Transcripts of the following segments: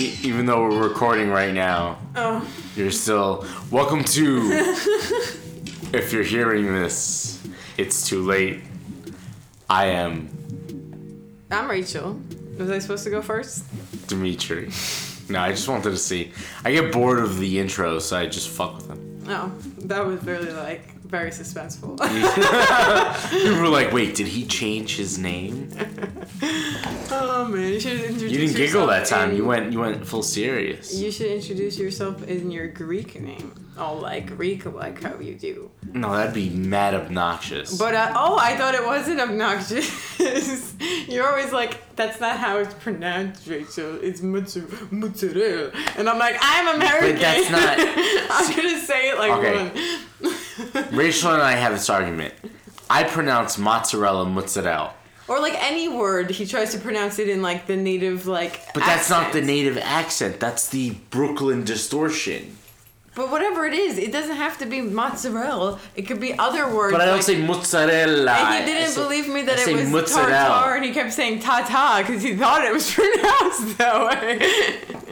Even though, we're recording right now, Oh, you're still welcome to. if you're hearing this, it's too late. I am I'm Rachel. Was I supposed to go first? Dimitri. No, I just wanted to see. I get bored of the intro, so I just fuck with them. No, that was really like very suspenseful. You were like, wait, did he change his name? oh man, you should introduce You didn't giggle that time. in- You went, you went full serious. You should introduce yourself in your Greek name. Oh, like Greek, like how you do. No, that'd be mad obnoxious. But uh, oh, I thought it wasn't obnoxious. You're always like, that's not how it's pronounced, Rachel. It's mutzer- mozzarella, and I'm like, I'm American. that's not- I'm gonna say it like Okay. one. Rachel and I have this argument. I pronounce mozzarella mozzarella, Or like any word, he tries to pronounce it in like the native like. but that's not the native accent. That's the Brooklyn distortion. But whatever it is, it doesn't have to be mozzarella. It could be other words. But I don't like- say mozzarella. And he didn't say- believe me I that say it was mozzarella. tartar, and he kept saying ta ta because he thought it was pronounced that way.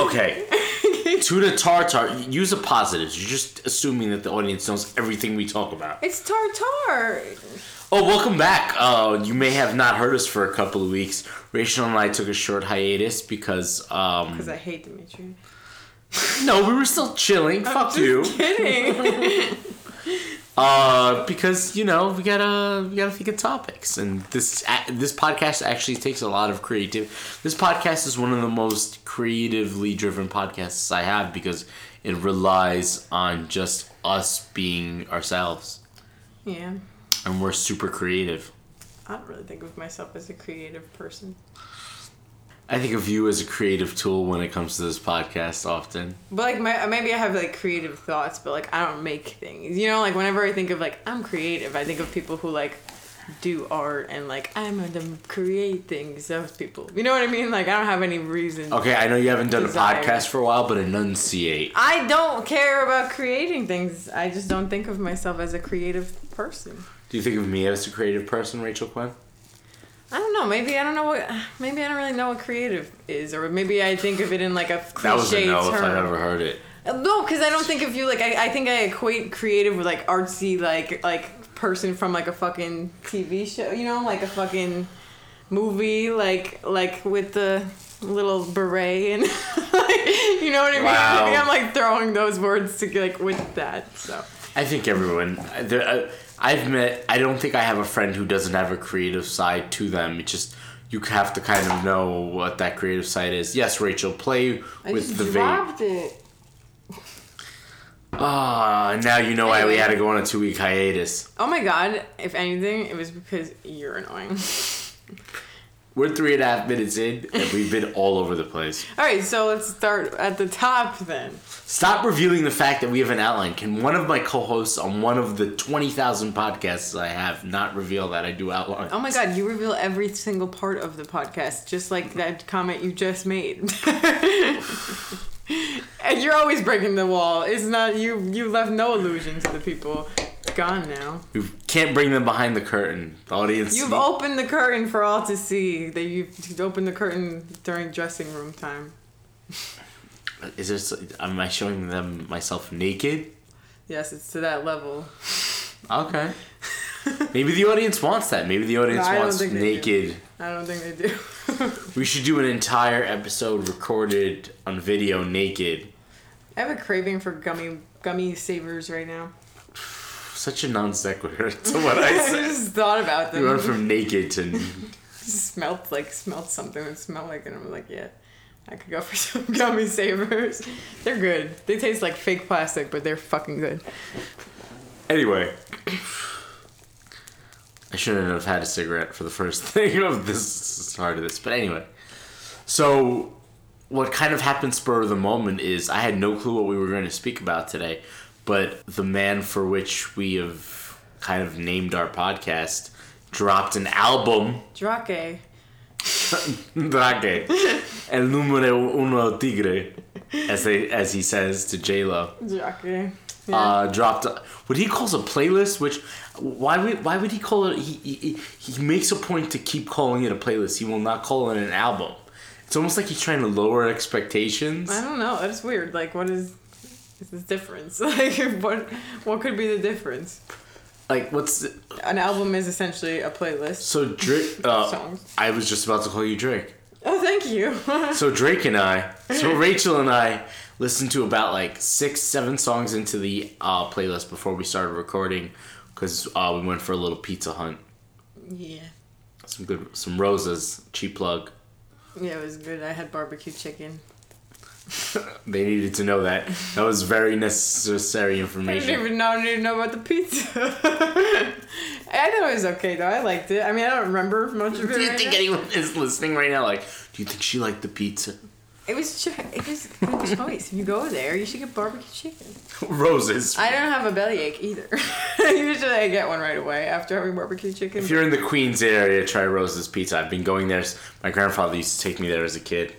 Okay. to the tartar, use the positives. You're just assuming that the audience knows everything we talk about. it's tartar. Oh, welcome back. Uh, you may have not heard us for a couple of weeks. Rachel and I took a short hiatus because, um, Because I hate Dimitri. no, we were still chilling. Fuck Just you. Kidding. Uh, because you know we gotta we gotta think of topics, and this a- this podcast actually takes a lot of creative. This podcast is one of the most creatively driven podcasts I have because it relies on just us being ourselves, yeah. and we're super creative. I don't really think of myself as a creative person. I think of you as a creative tool when it comes to this podcast often. But like my, maybe I have like creative thoughts, but like I don't make things. You know, like whenever I think of like I'm creative, I think of people who like do art and like I'm gonna create things. Those people. You know what I mean? Like I don't have any reason. Okay, I know you haven't done Desire. a podcast for a while, but enunciate. I don't care about creating things. I just don't think of myself as a creative person. Do you think of me as a creative person, Rachel Quinn? I don't know. Maybe I don't know what. Maybe I don't really know what creative is, or maybe I think of it in like a cliche That was a no term. if I ever heard it. No, because I don't think of you like I, I think I equate creative with like artsy like like person from like a fucking TV show, you know, like a fucking movie, like like with the little beret and like, you know what I mean? Wow. I think I'm like throwing those words to like with that. So I think everyone. There, uh, I've met. I don't think I have a friend who doesn't have a creative side to them. It's just you have to kind of know what that creative side is. Yes, Rachel, play I with the vape. it. Ah, now you know why we had to go on a two week hiatus. Oh my god! If anything, it was because you're annoying. We're three and a half minutes in, and we've been all over the place. All right, so let's start at the top then. Stop revealing the fact that we have an outline. Can one of my co-hosts on one of the twenty thousand podcasts I have not reveal that I do outline? Oh my god, you reveal every single part of the podcast, just like that comment you just made. and you're always breaking the wall. It's not you. You left no illusion to the people. Gone now. You can't bring them behind the curtain. The audience. You've opened the curtain for all to see. That you've opened the curtain during dressing room time. Is this? Am I showing them myself naked? Yes, it's to that level. Okay. Maybe the audience wants that. Maybe the audience No, wants they do. naked. I don't think they do. We should do an entire episode recorded on video naked. I have a craving for gummy gummy savers right now. Such a non sequitur to what I I just thought about them. We went from naked to. smelled like smelled something that smelled like it. and I'm like, yeah, I could go for some gummy savers. They're good. They taste like fake plastic, but they're fucking good. Anyway. I shouldn't have had a cigarette for the first thing of this part of this. But anyway. So, what kind of happened spur of the moment is I had no clue what we were going to speak about today. But the man for which we have kind of named our podcast dropped an album. Drake. Drake. El número uno tigre. As, they, as he says to J-Lo. Drake. Yeah. uh, dropped a, what he calls a playlist. Which why would why would he call it? He, he he makes a point to keep calling it a playlist. He will not call it an album. It's almost like he's trying to lower expectations. I don't know. That's weird. Like, what is, is the difference? Like, what what could be the difference? Like, what's the, An album is essentially a playlist. so Drake? Uh, Songs. I was just about to call you Drake. Oh, thank you. So Drake and I, so Rachel and I listened to about like six, seven songs into the uh, playlist before we started recording, because uh, we went for a little pizza hunt. yeah. Some good, some roses, cheap plug. Yeah, it was good. I had barbecue chicken. They needed to know that. That was very necessary information. I didn't even know I didn't know about the pizza. I thought it was okay though. I liked it. I mean, I don't remember much of it. Do you right think now. anyone is listening right now? Like, do you think she liked the pizza? It was it was a good choice. If you go there, you should get barbecue chicken. Roses. I don't have a bellyache either. Usually, I get one right away after having barbecue chicken. If you're in the Queens area, try Rose's Pizza. I've been going there. My grandfather used to take me there as a kid.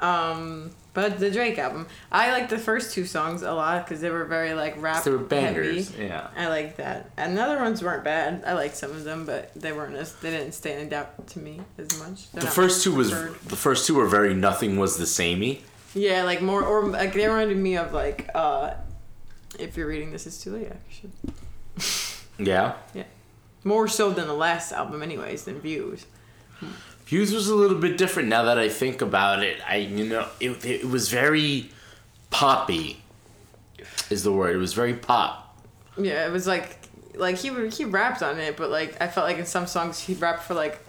Um, but the Drake album, I like the first two songs a lot because they were very like rap. They were bangers. Heavy. Yeah. I like that, and the other ones weren't bad. I liked some of them, but they weren't as they didn't stand out to me as much. They're The first two was preferred. the first two were very nothing was the samey. Yeah, like more or like they reminded me of like uh, if you're reading this, it's too late. Actually, Yeah. Yeah. More so than the last album, anyways, than Views. Views was a little bit different now that I think about it. I you know it it was very poppy. Is the word? It was very pop. Yeah, it was like like he he rapped on it, but like I felt like in some songs he rapped for like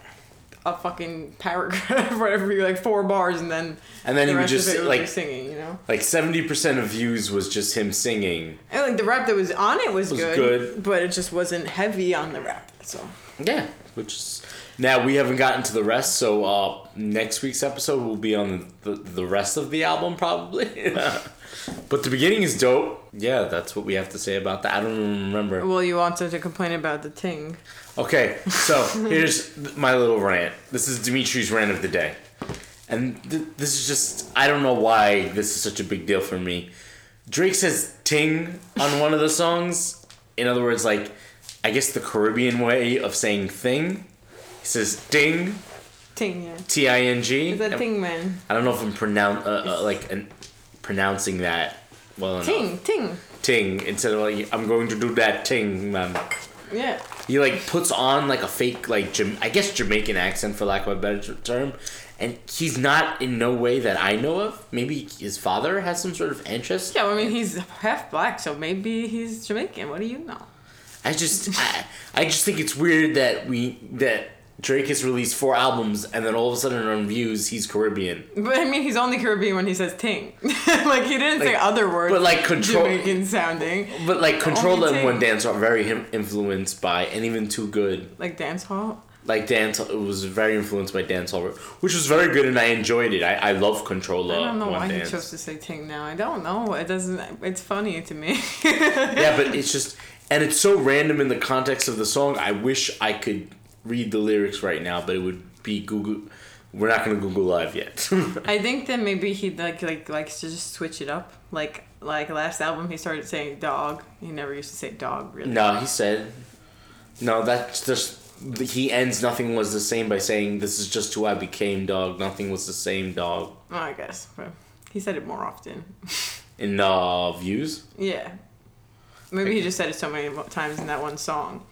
a fucking paragraph, whatever, like four bars, and then And then the he would just of it was like singing, you know. like seventy percent of views was just him singing. And like the rap that was on it was, Was good, good. but it just wasn't heavy on the rap. So Yeah, which is now we haven't gotten to the rest. So uh, next week's episode will be on the, the rest of the album probably. but the beginning is dope. Yeah, that's what we have to say about that. I don't even remember. well, you wanted to complain about the ting. Okay, so here's my little rant. This is Dimitri's rant of the day. And th- this is just, I don't know why this is such a big deal for me. Drake says ting on one of the songs. In other words, like, I guess the Caribbean way of saying thing. He says ding, Ting, yeah. T I N G. Is that ting man? I don't know if I'm pronoun- uh, uh, like, an- pronouncing that well enough. Ting, ting. Ting. Instead of like, I'm going to do that ting, man. Yeah. He like puts on like a fake like Jam- I guess Jamaican accent for lack of a better term, and he's not in no way that I know of. Maybe his father has some sort of interest. Yeah, well, I mean, he's half black, so maybe he's Jamaican. What do you know? I just I, I just think it's weird that we that Drake has released four albums and then all of a sudden on views he's Caribbean. But I mean, he's only Caribbean when he says ting. like, he didn't say other words. but, like, control- Jamaican sounding. But like Control and One Dance are very him- influenced by and even too good. Like dance hall. Like dance, it was very influenced by dancehall, which was very good, and I enjoyed it. I, I love Control. I don't know why Dance. he chose to say ting now. I don't know. It doesn't. It's funny to me. yeah, but it's just, and it's so random in the context of the song. I wish I could read the lyrics right now, but it would be Google. We're not gonna Google Live yet. I think that maybe he like like likes to just switch it up. Like like last album, he started saying dog. He never used to say dog really. no, he said. No, that's just he ends. Nothing was the same by saying, "This is just who I became, dog." Nothing was the same, dog. Oh, I guess. But he said it more often. In uh, views, Yeah. Maybe he just said it so many times in that one song.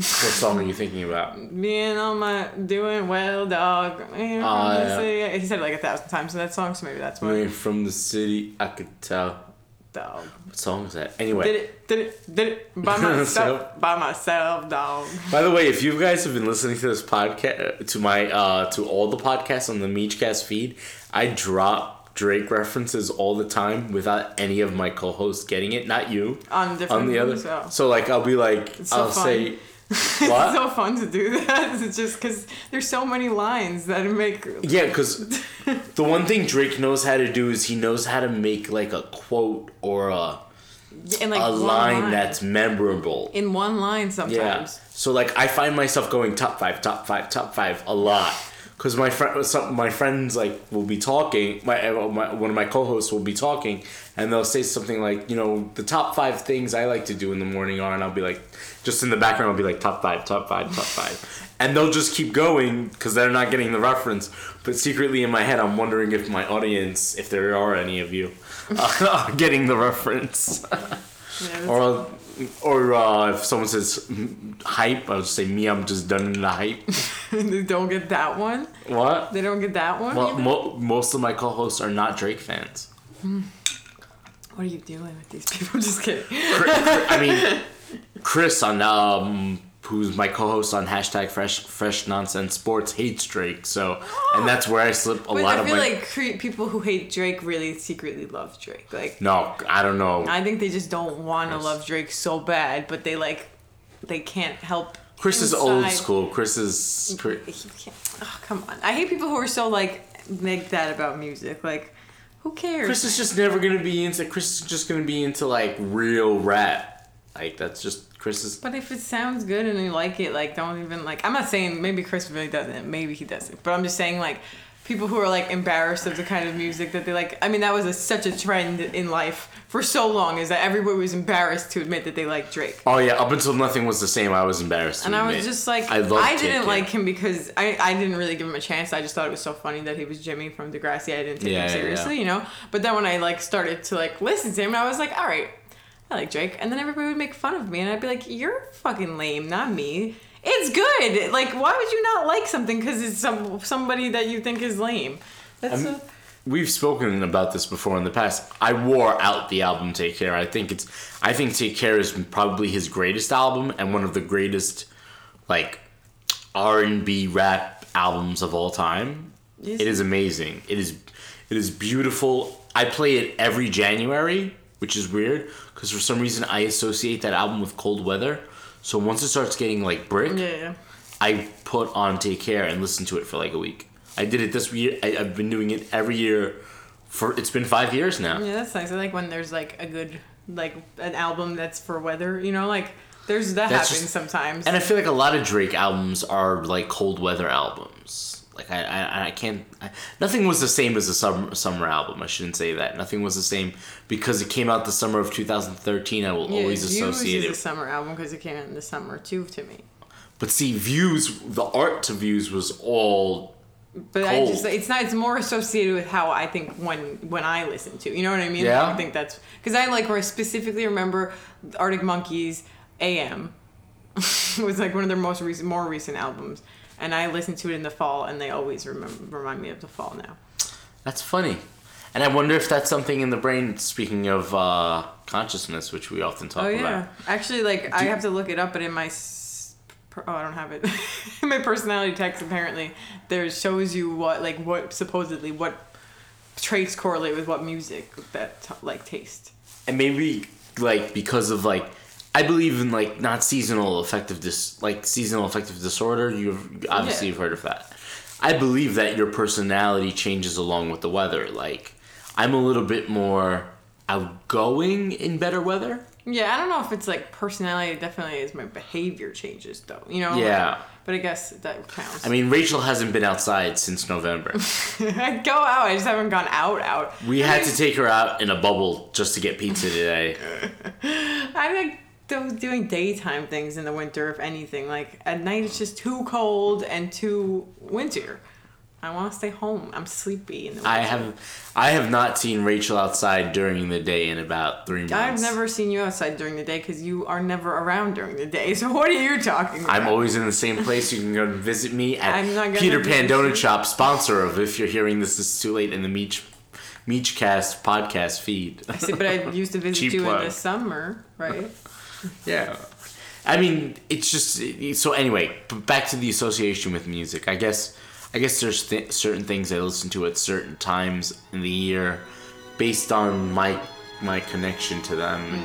What song are you thinking about? Being on my doing well, dog. You know, just yeah. He said it like a thousand times in that song, so maybe that's why. From the city. I could tell. Dog. What song is that? Anyway. Did it, did it, did it by myself, by myself, dog. By the way, if you guys have been listening to this podcast, to my, uh, to all the podcasts on the Meechcast feed, I drop Drake references all the time without any of my co-hosts getting it. Not you. On different On the other. oh. So like, I'll be like, so I'll fun. say, It's so fun to do that. It's just because there's so many lines that make. yeah, because the one thing Drake knows how to do is he knows how to make like a quote or a in like a one line that's memorable. in one line sometimes. Yeah. sometimes. So like I find myself going top five, top five, top five a lot. Because my friend, some my friends like will be talking. My, uh, my one of my co-hosts will be talking, and they'll say something like, you know, the top five things I like to do in the morning are, and I'll be like, just in the background, I'll be like, top five, top five, top five, and they'll just keep going because they're not getting the reference. But secretly in my head, I'm wondering if my audience, if there are any of you, are getting the reference. Yeah, Or, or uh, if someone says hype, I'll just say me. I'm just done in the hype. they don't get that one. what? They don't get that one. Well, mo- most of my co-hosts are not Drake fans. what are you doing with these people? Just kidding. I mean, Chris on um, who's my co-host on hashtag Fresh Fresh Nonsense Sports hates Drake. So, and that's where I slip a But lot I of feel my. like cre- people who hate Drake really secretly love Drake. Like no, I don't know. I think they just don't want to love Drake so bad, but they like they can't help. Chris is old school. Chris is. Oh, come on! I hate people who are so like make that about music. Like, who cares? Chris is just never gonna be into. Chris is just gonna be into like real rap. Like that's just Chris's. But if it sounds good and you like it, like don't even like. I'm not saying maybe Chris really doesn't. Maybe he doesn't. But I'm just saying like people who are like embarrassed of the kind of music that they like. I mean that was a, such a trend in life for so long is that everybody was embarrassed to admit that they like Drake. Oh yeah, up until nothing was the same, I was embarrassed. To And I was just like, I I, didn't like him because I, I didn't really give him a chance. I just thought it was so funny that he was Jimmy from Degrassi. I didn't take Yeah, him yeah, seriously, yeah. you know. But then when I like started to like listen to him, I was like, all right, I like Drake. And then everybody would make fun of me, and I'd be like, you're fucking lame, not me. It's good. Like, why would you not like something because it's some somebody that you think is lame? That's um, a, We've spoken about this before in the past. I wore out the album Take Care. I think it's I think Take Care is probably his greatest album and one of the greatest like R&B rap albums of all time. Yes. It is amazing. It is it is beautiful. I play it every January, which is weird because for some reason I associate that album with cold weather. So once it starts getting like brick, yeah, yeah. I put on Take Care and listen to it for like a week. I did it this year. I, I've been doing it every year for it's been five years now. Yeah, that's nice. I like when there's like a good like an album that's for weather. You know, like there's that That's happens just- sometimes. And I feel like a lot of Drake albums are like cold weather albums. Like I, I, I can't. I, nothing was the same as a summer summer album. I shouldn't say that. Nothing was the same because it came out the summer of 2013. I will Yeah, always associate is a summer album because it came out in the summer too to me. But see, views, the art to views was all. But I just it's not it's more associated with how I think when when I listen to you know what I mean. Yeah. I think that's because I like where I specifically remember Arctic Monkeys AM was like one of their most recent more recent albums, and I listened to it in the fall, and they always remember remind me of the fall now. That's funny. And I wonder if that's something in the brain. Speaking of uh, consciousness, which we often talk Oh about. yeah, actually, like I have to look it up, but in my oh I don't have it. in my personality text, apparently there shows you what like what supposedly what traits correlate with what music that like taste. and maybe like because of like I believe in like not seasonal affective dis like seasonal affective disorder. You've obviously Yeah. you've heard of that. I believe that your personality changes along with the weather. Like I'm a little bit more outgoing in better weather. Yeah, I don't know if it's like personality. It definitely is my behavior changes though. You know. Yeah. But I guess that counts. I mean, Rachel hasn't been outside since November. I go out. I just haven't gone out. Out. We had to take her out in a bubble just to get pizza today. I like those doing daytime things in the winter, if anything. Like at night, it's just too cold and too winter. I want to stay home. I'm sleepy in the winter. I have I have not seen Rachel outside during the day in about three months. I've never seen you outside during the day because you are never around during the day. So what are you talking about? I'm always in the same place. You can go visit me at Peter Pan Donut. Shop, sponsor of If You're Hearing This, This is Too Late in the Meech, Meechcast podcast feed. I see, but I used to visit Cheap you plug. in the summer, right? Yeah. I mean, it's just so. Anyway, back to the association with music. I guess, I guess there's th- certain things I listen to at certain times in the year, based on my my connection to them.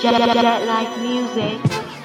Jet, jet, jet like music.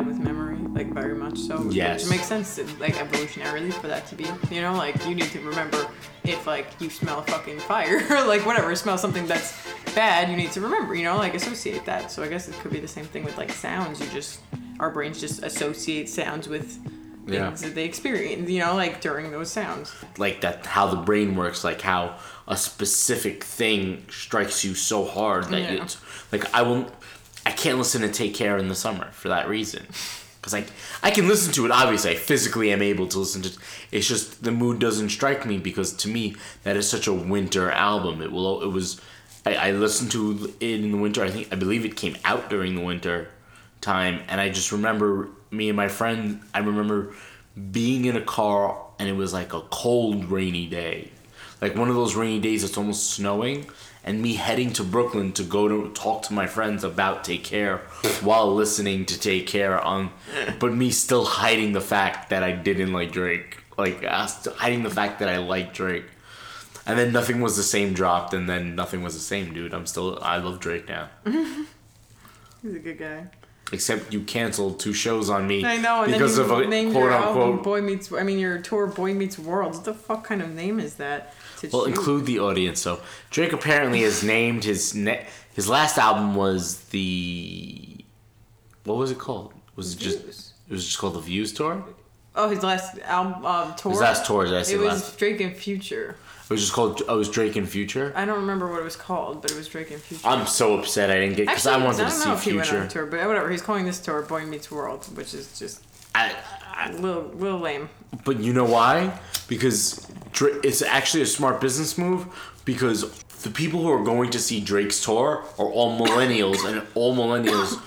With memory, like very much so. Yes. It makes sense, like evolutionarily, for that to be. You know, like you need to remember if like you smell fucking fire, or like whatever, smell something that's bad, you need to remember. You know, like associate that. So I guess it could be the same thing with like sounds. You just our brains just associate sounds with Yeah. things that they experience. You know, like during those sounds. like that how the brain works like how a specific thing strikes you so hard that Yeah. it's like i will i can't listen to take care in the summer for that reason. Because like i can listen to it obviously. I physically am able to listen to it. it's just the mood doesn't strike me because to me that is such a winter album. It will it was i, I listened to it in the winter. I think i believe it came out during the winter time. And i just remember me and my friend i remember being in a car and it was like a cold rainy day. Like one of those rainy days it's almost snowing and me heading to brooklyn to go to talk to my friends about take care while listening to take care on but me still hiding the fact that i didn't like drake. Like hiding the fact that i like drake. And then nothing was the same dropped and then nothing was the same dude. I'm still i love drake now. He's a good guy. Except you canceled two shows on me I know, because of a quote your album unquote Boy Meets. I mean, your tour Boy Meets World. What the fuck kind of name is that? To Well, choose? include the audience. So Drake apparently has named his ne- his last album was the what was it called? Was it just it was just called the Views tour? Oh, his last album uh, tour. His last tour, did I say It was last? Drake and Future. It was just called oh, it was Drake and Future. I don't remember what it was called, but it was Drake and Future. I'm so upset I didn't get because I Actually, I don't to know see if he went on tour, but whatever. He's calling this tour Boy Meets World, which is just I, little, little lame. but you know why? Because Dra- it's actually a smart business move because the people who are going to see Drake's tour are all millennials and all millennials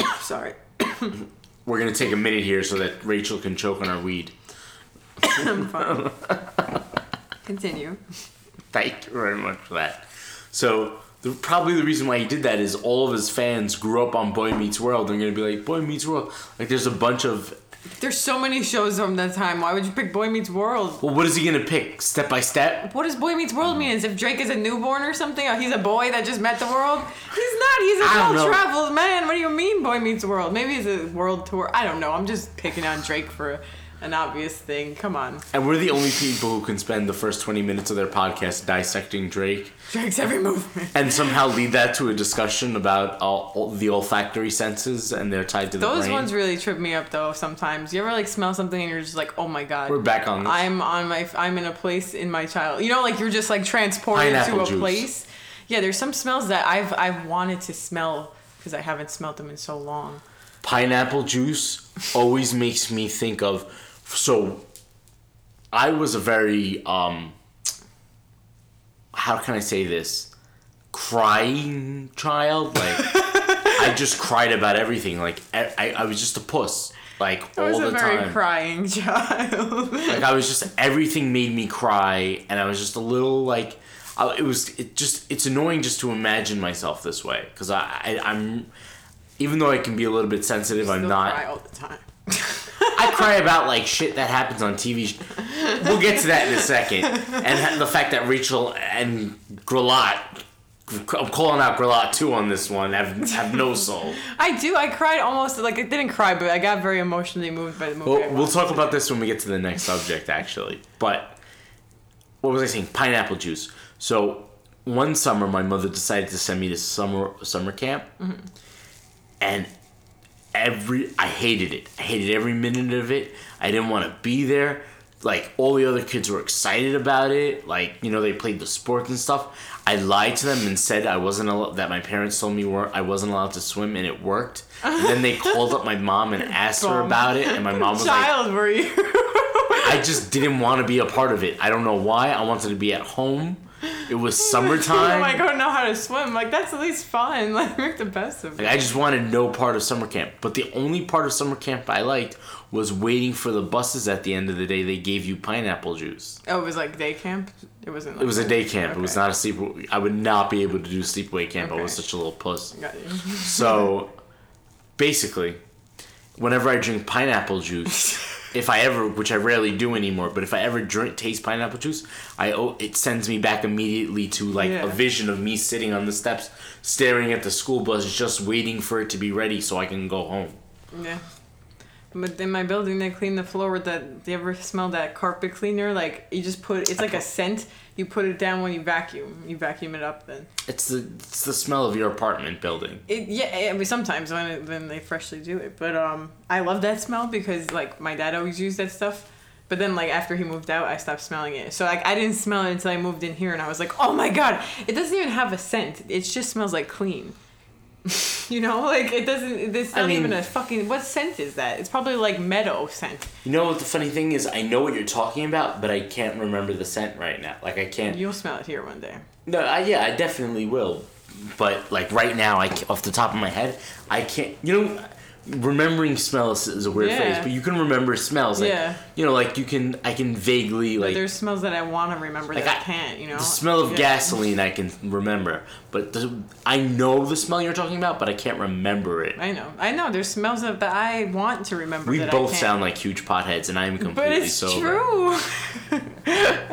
Sorry. we're gonna take a minute here so that Rachel can choke on our weed. I'm fine. Continue. Thank you very much for that. So the, probably the reason why he did that is all of his fans grew up on Boy Meets World. They're gonna be like Boy Meets World. Like there's a bunch of. There's so many shows from that time. Why would you pick Boy Meets World? Well, what is he gonna pick? Step by step. What does Boy Meets World mean? Is if Drake is a newborn or something? Or he's a boy that just met the world? He's not. He's a well traveled man. What do you mean, Boy Meets World? Maybe it's a world tour. I don't know. I'm just picking on Drake for an obvious thing. Come on. And we're the only people who can spend the first 20 minutes of their podcast dissecting Drake Drake's every movement. and somehow lead that to a discussion about all, all the olfactory senses and they're tied to the Those brain. ones really trip me up though. Sometimes you ever like smell something and you're just like, oh my god. We're back on this. I'm on my. I'm in a place in my child. You know, like you're just like transported Pineapple to a juice. place. Yeah, there's some smells that I've I've wanted to smell because I haven't smelled them in so long. pineapple juice always makes me think of so I was a very um how can I say this crying child like I just cried about everything like I, I, was just a puss like I was all a the very time crying child. like I was just everything made me cry and I was just a little like I, it was it just it's annoying just to imagine myself this way because I, I I'm even though I can be a little bit sensitive I'm not cry all the time. I cry about like shit that happens on TV. We'll get to that in a second. And the fact that Rachel and Grillat, I'm calling out Grillat too on this one, have have no soul. I do. I cried almost like I didn't cry, but I got very emotionally moved by the movie. Well, we'll talk about this when we get to the next subject, actually. But what was I saying? Pineapple juice. So one summer, my mother decided to send me to summer summer camp, mm-hmm. and every I hated it. I hated every minute of it. I didn't want to be there. Like all the other kids were excited about it. Like you know they played the sports and stuff. I lied to them and said I wasn't al- that my parents told me were I wasn't allowed to swim and it worked. And then they called up my mom and asked her about it and my mom was like child were you? I just didn't want to be a part of it. I don't know why. I wanted to be at home. It was summertime. like, I don't know how to swim. Like, that's at least fun. Like, make the best of it. Like, I just wanted no part of summer camp. But the only part of summer camp I liked was waiting for the buses at the end of the day. They gave you pineapple juice. Oh, it was like day camp? It wasn't like It was a day camp. It was not a sleep. I would not be able to do sleepaway camp. I was such a little puss. Got you. So, basically, whenever I drink pineapple juice, if I ever, which I rarely do anymore, but if I ever drink taste pineapple juice, I oh, it sends me back immediately to like Yeah. a vision of me sitting on the steps, staring at the school bus, just waiting for it to be ready so I can go home. Yeah. But in my building, they clean the floor with that. Do you ever smell that carpet cleaner? Like you just put it's like a scent. You put it down when you vacuum. You vacuum it up then. It's the it's the smell of your apartment building. It, yeah, I mean sometimes when it, when they freshly do it, but um, I love that smell because like my dad always used that stuff. But then like after he moved out, I stopped smelling it. So like I didn't smell it until I moved in here, and I was like, oh my god, it doesn't even have a scent. It just smells like clean. you know, like it doesn't. It's I not mean- even a fucking. What scent is that? It's probably like meadow scent. You know what the funny thing is? I know what you're talking about, but I can't remember the scent right now. Like I can't. You'll smell it here one day. No, I, yeah, I definitely will. But like right now, I off the top of my head, I can't. You know, remembering smells is a weird Yeah. phrase, but you can remember smells. Like, Yeah. You know, like you can. I can vaguely like there's smells that I want to remember Like, that I, I- can't. You know, the smell of Yeah. gasoline. I can remember, but the, I know the smell you're talking about, but I can't remember it. I know, I know. There's smells of that I want to remember. We that I both sound like huge potheads, and I'm completely. But it's sober. true. All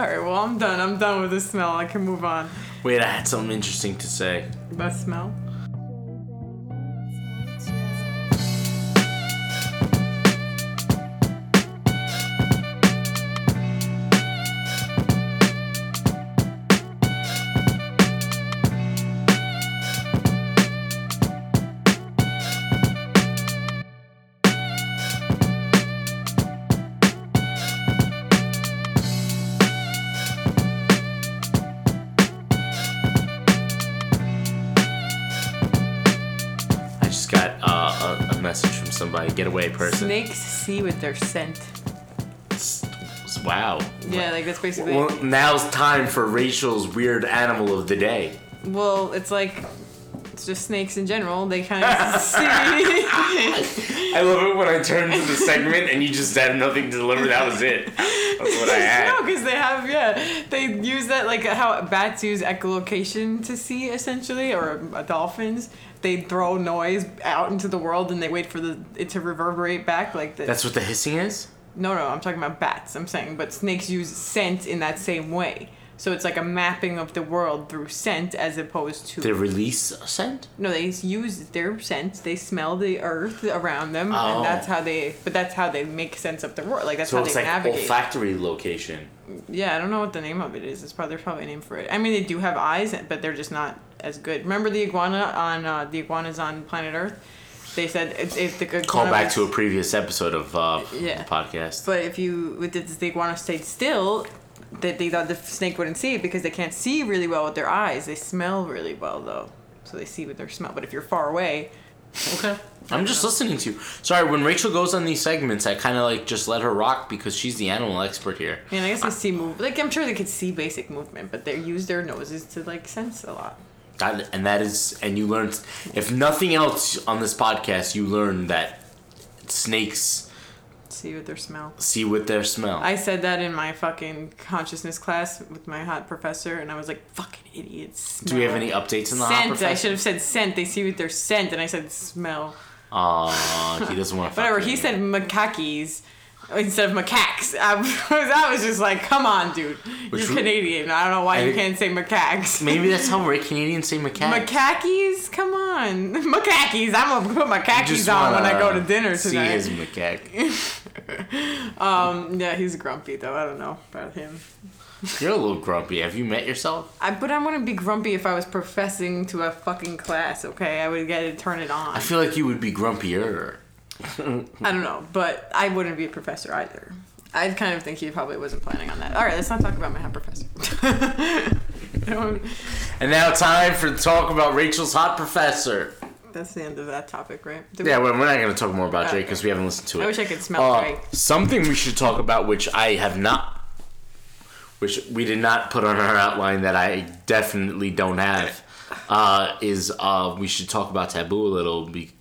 right, well, I'm done. I'm done with the smell. I can move on. Wait, I had something interesting to say. That smell. Somebody. Get away, person. Snakes see with their scent. Wow. Yeah, like that's basically. Well, now's time for Rachel's weird animal of the day. Well, it's like it's just snakes in general. They kind of see. I love it when I turn to the segment and you just had nothing to deliver. That was it. That's what I had. no, because they have yeah, they use that like how bats use echolocation to see essentially, or uh, dolphins. They throw noise out into the world and they wait for the it to reverberate back like the. That's what the hissing is. No, no, I'm talking about bats. I'm saying, but snakes use scent in that same way. So it's like a mapping of the world through scent as opposed to. They release a scent. no, they use their scent. They smell the earth around them, Oh. and that's how they. But that's how they make sense of the world. Like that's So how it's they like navigate. olfactory location. yeah, I don't know what the name of it is. It's probably there's probably a name for it. I mean, they do have eyes, but they're just not as good. Remember the iguana on uh, the iguanas on planet Earth? They said if, if the iguana Call back was- to a previous episode of uh, Yeah. the podcast. But if you with the, the iguana stayed still, that they thought the snake wouldn't see it because they can't see really well with their eyes. They smell really well though, so they see with their smell. But if you're far away, Okay. I'm just listening to you. Sorry, when Rachel goes on these segments, I kind of like just let her rock because she's the animal expert here. Mean, I guess they see move. Like I'm sure they could see basic movement, but they use their noses to like sense a lot. That, and that is, and you learn, if nothing else on this podcast, you learn that snakes See with their smell. see with their smell. I said that in my fucking consciousness class with my hot professor, and I was like, "Fucking idiots." Do we have any updates on the hot scent? I should have said scent. They see with their scent, and I said smell. Aw, he doesn't want to. Whatever. He said macaques instead of macaques. I was, I was just like, come on, dude. Which You're Canadian. I don't know why I you can't say macaques. Maybe that's how we're Canadians say macaque. Macaques? Come on. Macaques. I'm going to put macaques on when I go to dinner See tonight. his macaque. Um, yeah, he's grumpy, though. I don't know about him. You're a little grumpy. Have you met yourself? I, but I wouldn't be grumpy if I was professing to a fucking class, okay? I would get to turn it on. I feel like you would be grumpier. I don't know, but I wouldn't be a professor either. I kind of think he probably wasn't planning on that. All right, let's not talk about my hot professor. And now time for talk about Rachel's hot professor. That's the end of that topic, right? Did Yeah, we- we're we're not going to talk more about Drake Okay. because we haven't listened to it. I wish I could smell Uh, Drake. Something we should talk about, which I have not, which we did not put on our outline that I definitely don't have, uh, is uh, we should talk about Taboo a little. Be-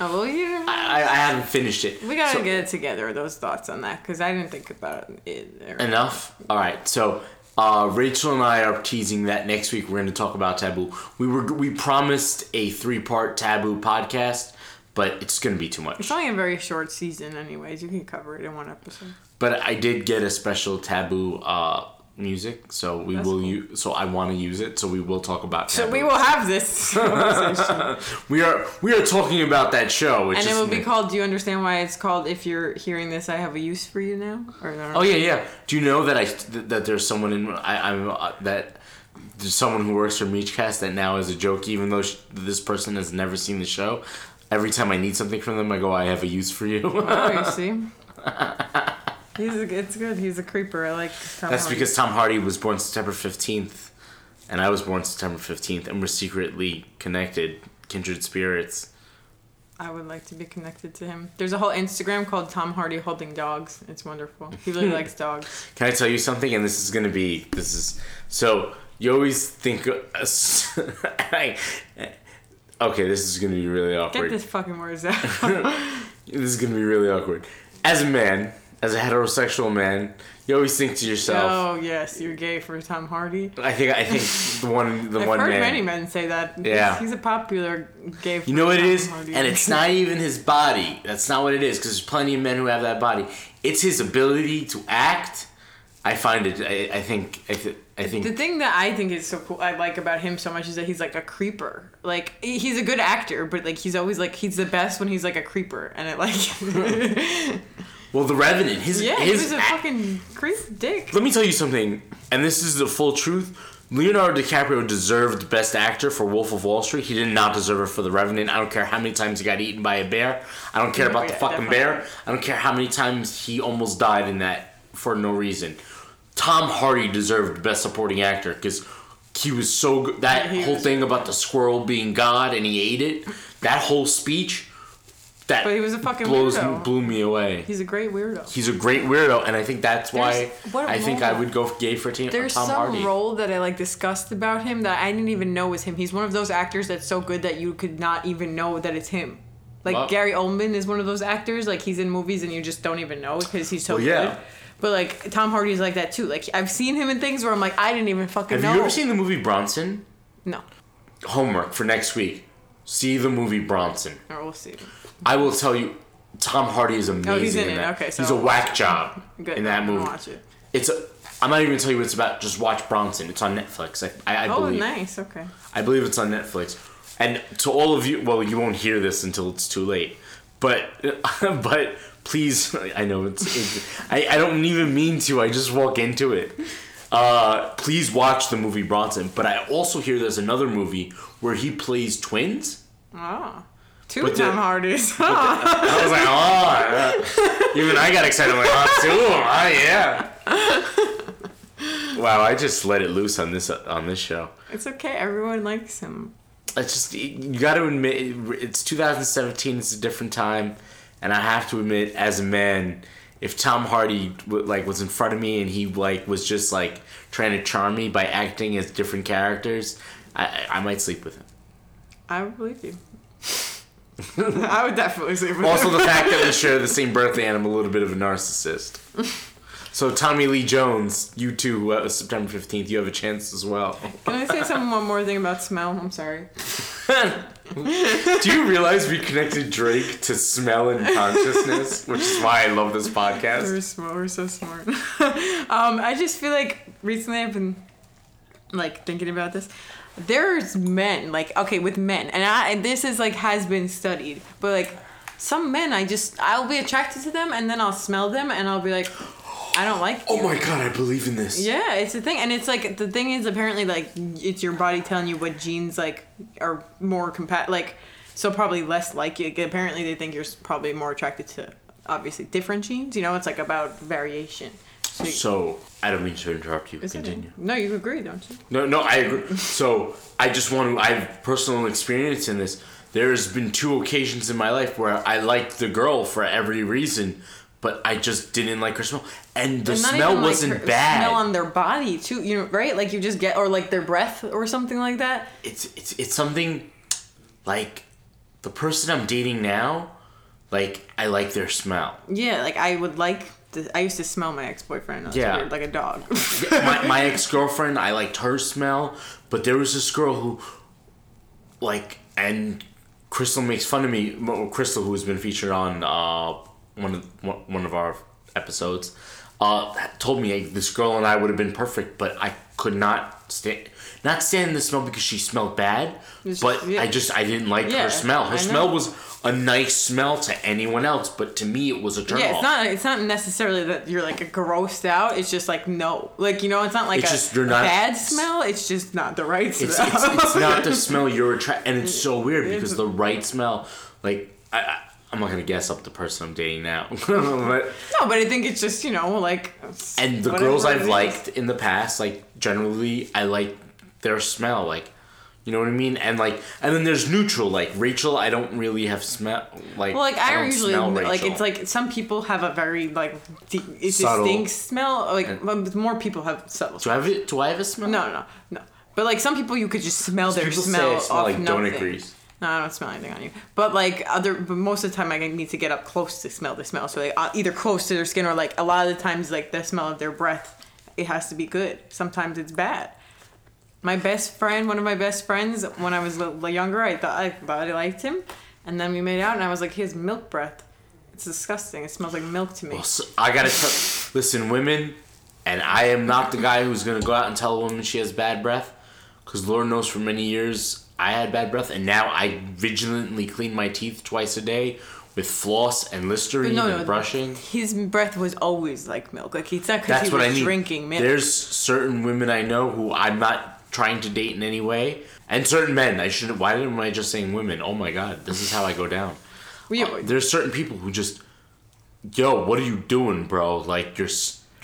Oh, well, yeah. I, I haven't finished it. We gotta So- get it together, those thoughts on that, because I didn't think about it. Enough? Alright, so uh, Rachel and I are teasing that next week we're going to talk about Taboo. We were we promised a three part Taboo podcast, but it's gonna be too much. It's only a very short season, anyways. You can cover it in one episode. But I did get a special taboo uh, music, so we That's will cool. use. So I want to use it. So we will talk about. So taboo. we will have this conversation. We are we are talking about that show, which and it will be called. Do you understand why it's called? If you're hearing this, I have a use for you now. Or? Oh yeah, yeah. Do you know that I that there's someone in I I'm uh, that there's someone who works for Meechcast that now is a joke, even though sh- this person has never seen the show. Every time I need something from them, I go, "I have a use for you." Oh, you see. He's a, it's good. He's a creeper. I like. Tom That's Hardy. because Tom Hardy was born September fifteenth, and I was born September fifteenth, and we're secretly connected, kindred spirits. I would like to be connected to him. There's a whole Instagram called Tom Hardy holding dogs. It's wonderful. He really likes dogs. Can I tell you something? And this is gonna be this is so you always think. I, okay, this is gonna be really awkward. Get this fucking words out. This is gonna be really awkward. As a man, as a heterosexual man, you always think to yourself. oh yes, you're gay for Tom Hardy. I think I think the one the I've one heard man. many men say that. Yeah. He's, he's a popular gay. You know what it Tom is, Hardy. and it's not even his body. That's not what it is, because there's plenty of men who have that body. It's his ability to act. I find it. I, I think. I, th- I think. The thing that I think is so cool, I like about him so much is that he's like a creeper. Like he's a good actor, but like he's always like he's the best when he's like a creeper, and it like well, the Revenant. His. yeah, he was a act- fucking creep dick. Let me tell you something, and this is the full truth. Leonardo DiCaprio deserved Best Actor for Wolf of Wall Street. He did not deserve it for The Revenant. I don't care how many times he got eaten by a bear. I don't care about the fucking definitely. bear. I don't care how many times he almost died in that for no reason. Tom Hardy deserved Best Supporting Actor because he was so good. That Yeah, whole was- thing about the squirrel being God and he ate it. That whole speech. That But he was a fucking blows weirdo. blew me away. He's a great weirdo. He's a great weirdo, and I think that's why I think I would go gay for T- There's Tom some Hardy. role that I like discussed about him that I didn't even know was him. He's one of those actors that's so good that you could not even know that it's him. Like Well- Gary Oldman is one of those actors. Like he's in movies and you just don't even know because he's so Well, yeah. good. But like Tom Hardy's like that too. Like I've seen him in things where I'm like I didn't even fucking know. Have know. you ever seen the movie Bronson? No. Homework for next week. See the movie Bronson. Or we'll see. I will tell you, Tom Hardy is amazing. Oh, he's in it. that. Okay, so he's a whack job Good. in that movie. Watch it. It's a. I'm not even gonna tell you what it's about. Just watch Bronson. It's on Netflix. I, I, I Oh, believe. nice. Okay. I believe it's on Netflix. And to all of you, well, you won't hear this until it's too late. But, but please, I know it's. it's I, I don't even mean to. I just walk into it. Uh, please watch the movie Bronson. But I also hear there's another movie where he plays twins. Oh. Two But Hardys. I was like, oh, yeah. even I got excited. I'm like, oh, two, oh yeah. Wow, I just let it loose on this on this show. it's okay. Everyone likes him. it's just you got to admit it's 2017 it's a different time and i have to admit as a man if tom hardy like was in front of me and he like was just like trying to charm me by acting as different characters i i I might sleep with him I believe you. I would definitely say. also the fact that we share the same birthday and i'm a little bit of a narcissist so tommy lee jones you too uh, september 15th you have a chance as well Can I say some one more thing about smell? I'm sorry. Do you realize we connected Drake to smell and consciousness, which is why I love this podcast? We're, smart, we're so smart. um, I just feel like recently I've been like thinking about this. There's men like okay with men, and I and this is like has been studied, but like some men I just I'll be attracted to them, and then I'll smell them, and I'll be like, I don't like. Oh you. my god, I believe in this. Yeah, it's the thing, and it's like the thing is apparently like it's your body telling you what genes like are more compat like so probably less like you. Apparently, they think you're probably more attracted to obviously different genes. You know, it's like about variation. So, So I don't mean to interrupt you. Continue. No, you agree, don't you? No, no, I agree. So I just want to. I have personal experience in this. There's been two occasions in my life where I liked the girl for every reason, but I just didn't like her smell, and the And smell even, like, wasn't her- bad. Smell on their body too, you know, right? Like you just get or like their breath or something like that. it's it's it's something like the person I'm dating now. Like I like their smell. Yeah, like I would like. To, I used to smell my ex boyfriend. Yeah. Yeah, like a dog. my, my ex girlfriend, I liked her smell, but there was this girl who, like, and Crystal makes fun of me. Crystal, who has been featured on uh, one of one one of our episodes, uh, told me hey, this girl and I would have been perfect, but I could not stand not stand the smell because she smelled bad, It's- but yeah. I just I didn't like Yeah, her smell. Her I smell know. was a nice smell to anyone else, but to me it was a turn Yeah, it's not. It's not necessarily that you're like grossed out. It's just like no, like you know, it's not like It's a just you're not- bad smell. It's just not the right smell. it's, it's, it's not the smell you're attracted, and it's so weird because the right smell, like I, I I'm not gonna guess up the person I'm dating now, but no, but I think it's just you know like. and the girls I've liked in the past, like generally I like their smell, like you know what I mean, and like and then there's neutral, like Rachel. I don't really have smell like Well, like I, don't usually smell like it's like some people have a very like di- it's Subtle. distinct smell. Like And- more people have subtle. do I have it? Do I have a smell? No, no, no, no. But like some people, you could just smell their People say smell I smell off like nothing. donut grease. No, I don't smell anything on you. But like other, but most of the time, I need to get up close to smell the smell. So like uh, either close to their skin or like a lot of the times, like the smell of their breath, it has to be good. Sometimes it's bad. My best friend, one of my best friends, when I was a little younger, I thought I thought I liked him, and then we made out, and I was like, he has milk breath. It's disgusting. It smells like milk to me. Well, so I gotta tell, listen, women, and I am not the guy who's gonna go out and tell a woman she has bad breath, because Lord knows for many years I had bad breath, and now I vigilantly clean my teeth twice a day with floss and Listerine no, and no, brushing. His breath was always like milk. Like it's not because he was I mean. drinking milk. There's certain women I know who I'm not trying to date in any way, and certain men. I shouldn't. Why am I just saying women? Oh my God, this is how I go down. We- Uh, there's certain people who just, yo, what are you doing, bro? Like your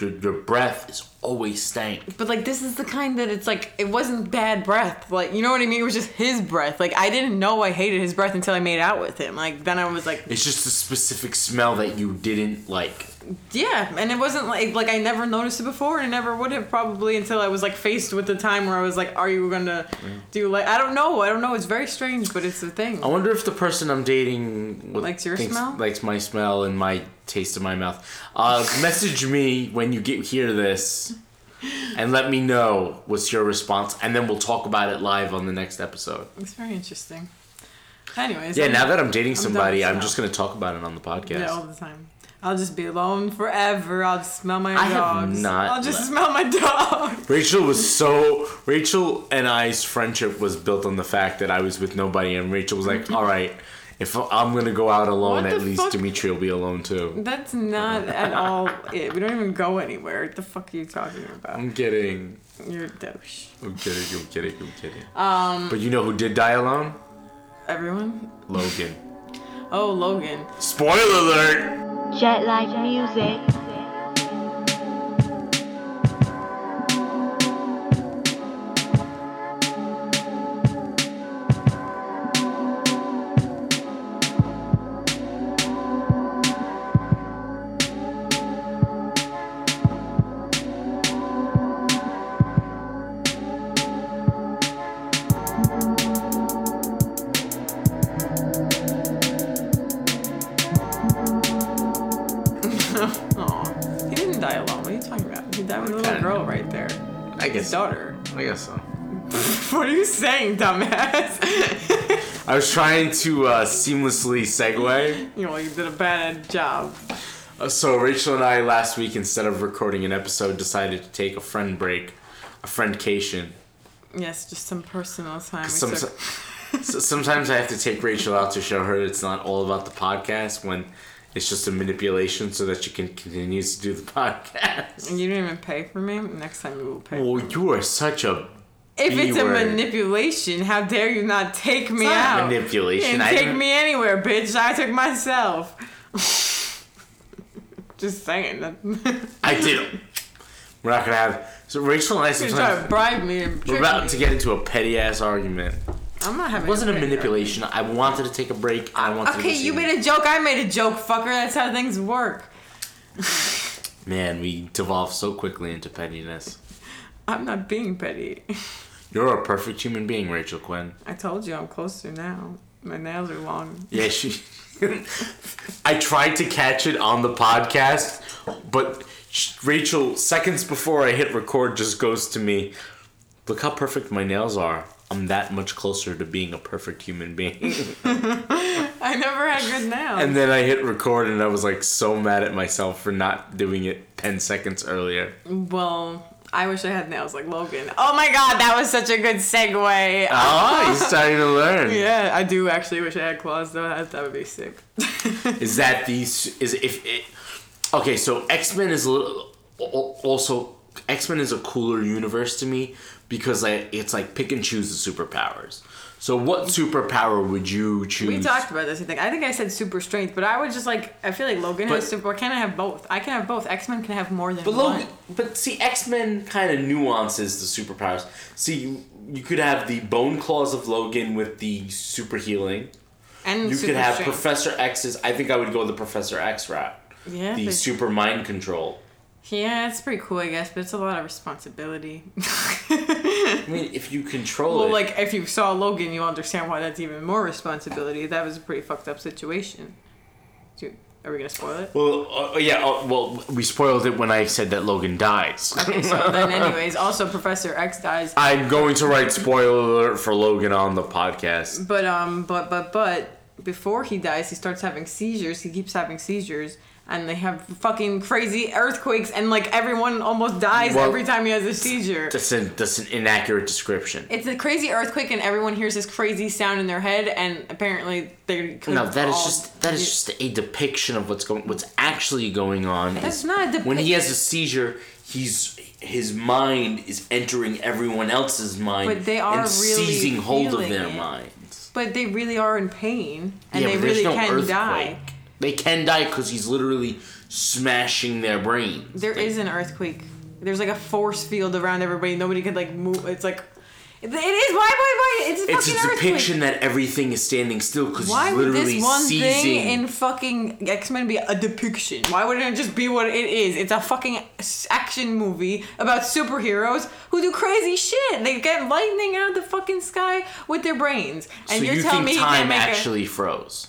your, your breath is always stank. But like this is the kind that it's like it wasn't bad breath. Like you know what I mean? It was just his breath. Like I didn't know I hated his breath until I made out with him. Like then I was like, It's just a specific smell that you didn't like. yeah. And it wasn't like like I never noticed it before, and I never would have probably until I was like faced with the time where I was like, are you gonna do like I don't know. I don't know. It's very strange, but it's the thing. I wonder if the person I'm dating Likes your thinks- smell? likes my smell and my taste in my mouth. Uh, message me when you get hear this, and let me know what's your response, and then we'll talk about it live on the next episode. It's very interesting. Anyways. Yeah, I'm- now that I'm dating somebody, with I'm just gonna talk about it on the podcast. Yeah, all the time. I'll just be alone forever. I'll just smell my I have not I'll just smell my dog. Rachel was so Rachel and I's friendship was built on the fact that I was with nobody, and Rachel was like, "All right, if I'm gonna go out alone, at least fuck? Dimitri will be alone too." That's not at all it. We don't even go anywhere. What the fuck are you talking about? I'm kidding. You're a douche. I'm kidding. I'm kidding. I'm kidding. Um, But you know who did die alone? everyone? Logan. Oh, Logan. Spoiler alert! Jet like music. I guess so. What are you saying, dumbass? I was trying to uh, seamlessly segue. you know, you did a bad job. Uh, so Rachel and I last week, instead of recording an episode, decided to take a friend break, a friendcation. Yes, just some personal time. Some, took- so sometimes I have to take Rachel out to show her it's not all about the podcast when it's just a manipulation so that you can continue to do the podcast. And you didn't even pay for me. Next time you will pay. Well, you are such a If it's a B-word. manipulation, how dare you not take me not out? manipulation. You I take me anywhere, bitch. I took myself. Just saying. I do. We're not gonna have. So Rachel and I You're trying to bribe me and we're about me. to get into a petty ass argument. I'm not having. It wasn't a pay. manipulation. I wanted to take a break. I wanted. Break. Okay, you made a joke. I made a joke, fucker. That's how things work. Man, we devolve so quickly into pettiness. I'm not being petty. You're a perfect human being, Rachel Quinn. I told you I'm closer now. My nails are long. Yeah, she. I tried to catch it on the podcast, but Rachel, seconds before I hit record, just goes to me. look how perfect my nails are. I'm that much closer to being a perfect human being. I never had good nails. and then I hit record and I was like so mad at myself for not doing it 10 seconds earlier. well, I wish I had nails like Logan. Oh my god, that was such a good segue. Oh, you're starting to learn. Yeah, I do actually wish I had claws though. That, that would be sick. Is that these is if it Okay, so X-Men is a little also X-Men is a cooler universe to me because like it's like pick and choose the superpowers. So what superpower would you choose? we talked about this. I think. I think I said super strength, but I would just like. I feel like Logan But- has super. Can I have both? I can have both. X Men can have more than But one. Logan, but see, X Men kind of nuances the superpowers. See, you, you could have the bone claws of Logan with the super healing. and You super could have strength. Professor X's. I think I would go the Professor X route. Yeah, The super mind control. Yeah, it's pretty cool, I guess, but it's a lot of responsibility. I mean, if you control well, it, like if you saw Logan, you understand why that's even more responsibility. That was a pretty fucked up situation. Dude, are we gonna spoil it? well, uh, yeah. Uh, well, we spoiled it when I said that Logan dies. Okay, so then, anyways, also Professor X dies. I'm going to write spoiler alert for Logan on the podcast. But um, but but but before he dies, he starts having seizures. He keeps having seizures, and they have fucking crazy earthquakes, and like everyone almost dies Well- every time he has a seizure. That's an that's an inaccurate description. It's a crazy earthquake, and everyone hears this crazy sound in their head, and apparently they're No, that is just that is just a depiction of what's going what's actually going on. That's not a when he has a seizure, he's his mind is entering everyone else's mind But they are and really seizing hold of their it. minds. But they really are in pain, and yeah, they really no can earthquake. die. They can die because he's literally smashing their brains. There Like, is an earthquake. There's like a force field around everybody. Nobody could like move. It's like, it is. Why? Why? Why? It's a It's fucking a depiction that everything is standing still because Why would this one seizing. thing in fucking X Men be a depiction? Why wouldn't it just be what it is? It's a fucking action movie about superheroes who do crazy shit. They get lightning out of the fucking sky with their brains. And so you're you telling think me time actually froze?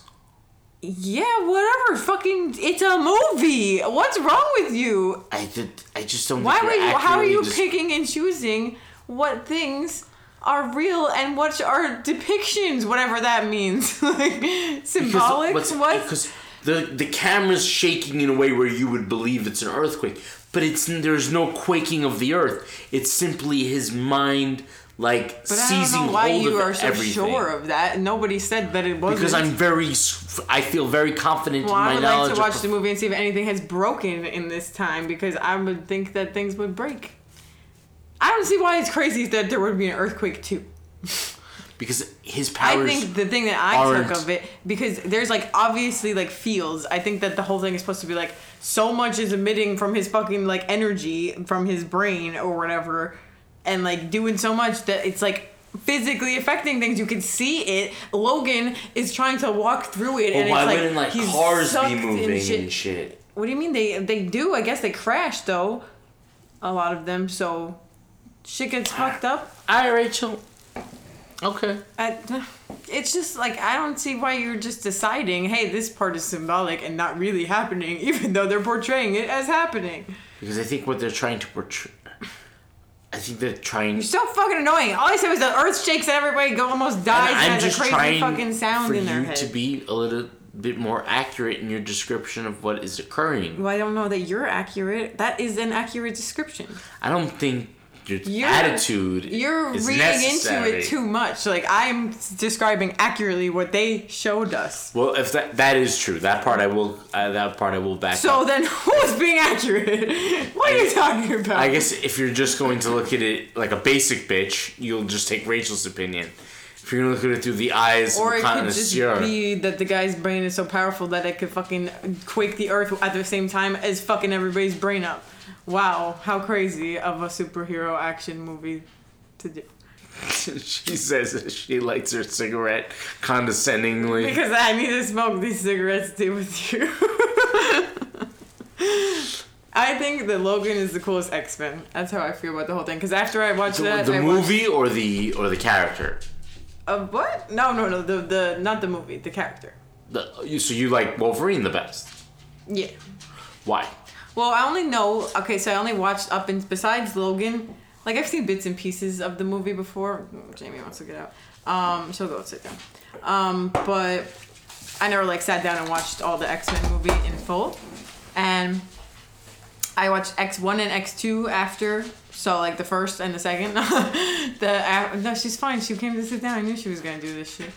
Yeah, whatever. Fucking, it's a movie. What's wrong with you? I did. I just don't. Why were you? How are you des- picking and choosing what things are real and what are depictions? Whatever that means, like symbolic. what's- What? Because the the camera's shaking in a way where you would believe it's an earthquake, but it's there's no quaking of the earth. It's simply his mind like But I don't know why hold you of are so everything. sure of that. Nobody said that it wasn't. because I'm very, I feel very confident Well, in my I would knowledge. like to watch the movie and see if anything has broken in this time because I would think that things would break. I don't see why it's crazy that there would be an earthquake too. because his powers. I think the thing that I took of it because there's like obviously like fields. I think that the whole thing is supposed to be like so much is emitting from his fucking like energy from his brain or whatever, and like doing so much that it's like physically affecting things. You can see it. Logan is trying to walk through it, Well, and why it's like wouldn't like he's cars be in moving shit. and shit? What do you mean they they do? I guess they crash though, a lot of them. So shit gets ah. fucked up. All right, Rachel. Okay. I, it's just like I don't see why you're just deciding, hey, this part is symbolic and not really happening, even though they're portraying it as happening. Because I think what they're trying to portray. I think they're trying. You're so fucking annoying. All I said was the earth shakes and everybody go almost dies and, I'm has just a crazy trying fucking sound for in their you head. to be a little bit more accurate in your description of what is occurring. well, I don't know that you're accurate. That is an accurate description. I don't think your You're- attitude You're is reading necessary. into it too much. Like I'm describing accurately what they showed us. Well, if that that is true, that part I will uh, that part I will back So up. then, who's being accurate? What are you talking about? I guess if you're just going to look at it like a basic bitch, you'll just take Rachel's opinion. If you're gonna look at it through the eyes Or of it could just be that the guy's brain is so powerful that it could fucking quake the earth at the same time as fucking everybody's brain up. Wow, how crazy of a superhero action movie to do. she says that she lights her cigarette condescendingly. Because I need to smoke these cigarettes to do with you. I think that Logan is the coolest X Men. That's how I feel about the whole thing. Because after I watched The, that, the I watched- movie or the or the character. Uh, what? No, no, no. The the not the movie. The character. The, so you like Wolverine the best? Yeah. Why? Well, I only know. Okay, so I only watched up and besides Logan, Like I've seen bits and pieces of the movie before. Jamie wants to get out. Um, she'll go sit down. Um, but I never like sat down and watched all the X Men movie in full, and I watched X one and X two after. So like the first and the second. the no, she's fine. She came to sit down. I knew she was gonna do this shit.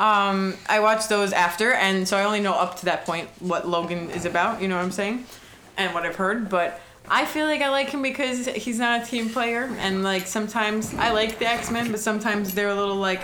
Um, I watched those after, and so I only know up to that point what Logan is about. You know what I'm saying, and what I've heard. But I feel like I like him because he's not a team player, and like sometimes I like the X Men, but sometimes they're a little like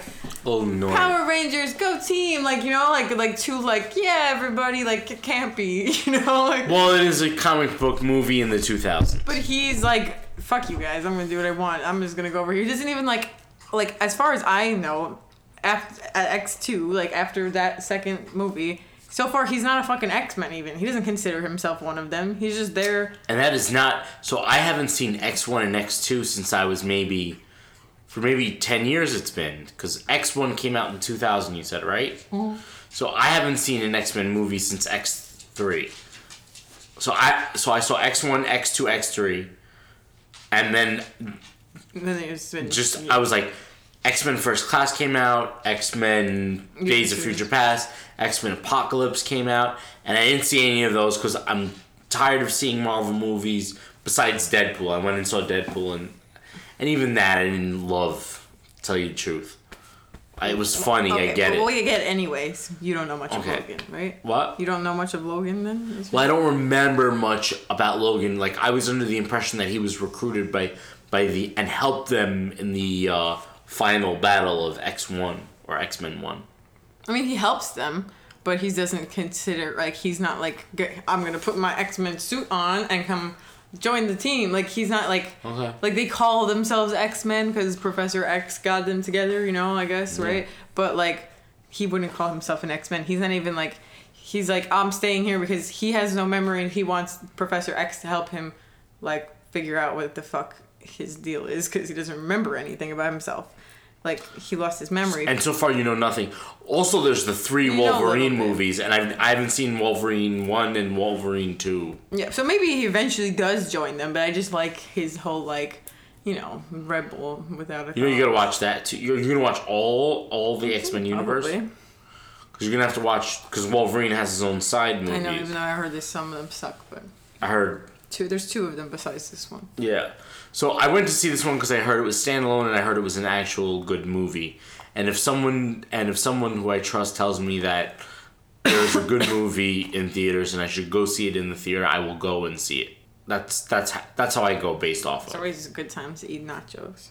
Oh no. Power Rangers, go team! Like you know, like like too like yeah, everybody like campy. You know, like. Well, it is a comic book movie in the 2000s. But he's like, fuck you guys. I'm gonna do what I want. I'm just gonna go over here. He doesn't even like, like as far as I know, after at X two, like after that second movie, so far he's not a fucking X Men. Even he doesn't consider himself one of them. He's just there. And that is not. So I haven't seen X1 and X2 since I was maybe. For maybe 10 years it's been. Because X1 came out in 2000, you said, right? Mm-hmm. So I haven't seen an X Men movie since X3. So I so I saw X1, X2, X3. And then And then just I was like, X Men First Class came out, X Men Days of. Future Past, X Men Apocalypse came out, and I didn't see any of those because I'm tired of seeing Marvel movies. Besides Deadpool, I went and saw Deadpool, and and even that I didn't love. To tell you the truth, it was funny. I get Well, it. you get anyways. You don't know much Okay. of Logan, right? What? You don't know much of Logan then? Well, I don't remember much about Logan. Like I was under the impression that he was recruited by by the and helped them in the uh, final battle of X One or X Men One. I mean, he helps them, but he doesn't consider like he's not like I'm gonna put my X Men suit on and come join the team. Like he's not like Okay. like they call themselves X Men because Professor X got them together. You know, I guess right. But like he wouldn't call himself an X Men. He's not even like he's like I'm staying here because he has no memory and he wants Professor X to help him like figure out what the fuck his deal is because he doesn't remember anything about himself. Like he lost his memory. And so far, you know nothing. Also, there's the three You Wolverine movies, and I've, I haven't seen Wolverine 1 and Wolverine 2. Yeah, so maybe he eventually does join them, but I just like his whole like, you know, rebel without a. You know, you gotta watch that too. You're, you're gonna watch all all the mm-hmm, X Men universe? Probably. Because you're gonna have to watch, because Wolverine has his own side movies. I know, even though I heard that some of them suck, but I heard, two. There's two of them besides this one. yeah. So I went to see this one because I heard it was standalone and I heard it was an actual good movie. And if someone, and if someone who I trust tells me that there's a good movie in theaters and I should go see it in the theater, I will go and see it. That's that's that's how I go based off of. It's always a good time to eat nachos.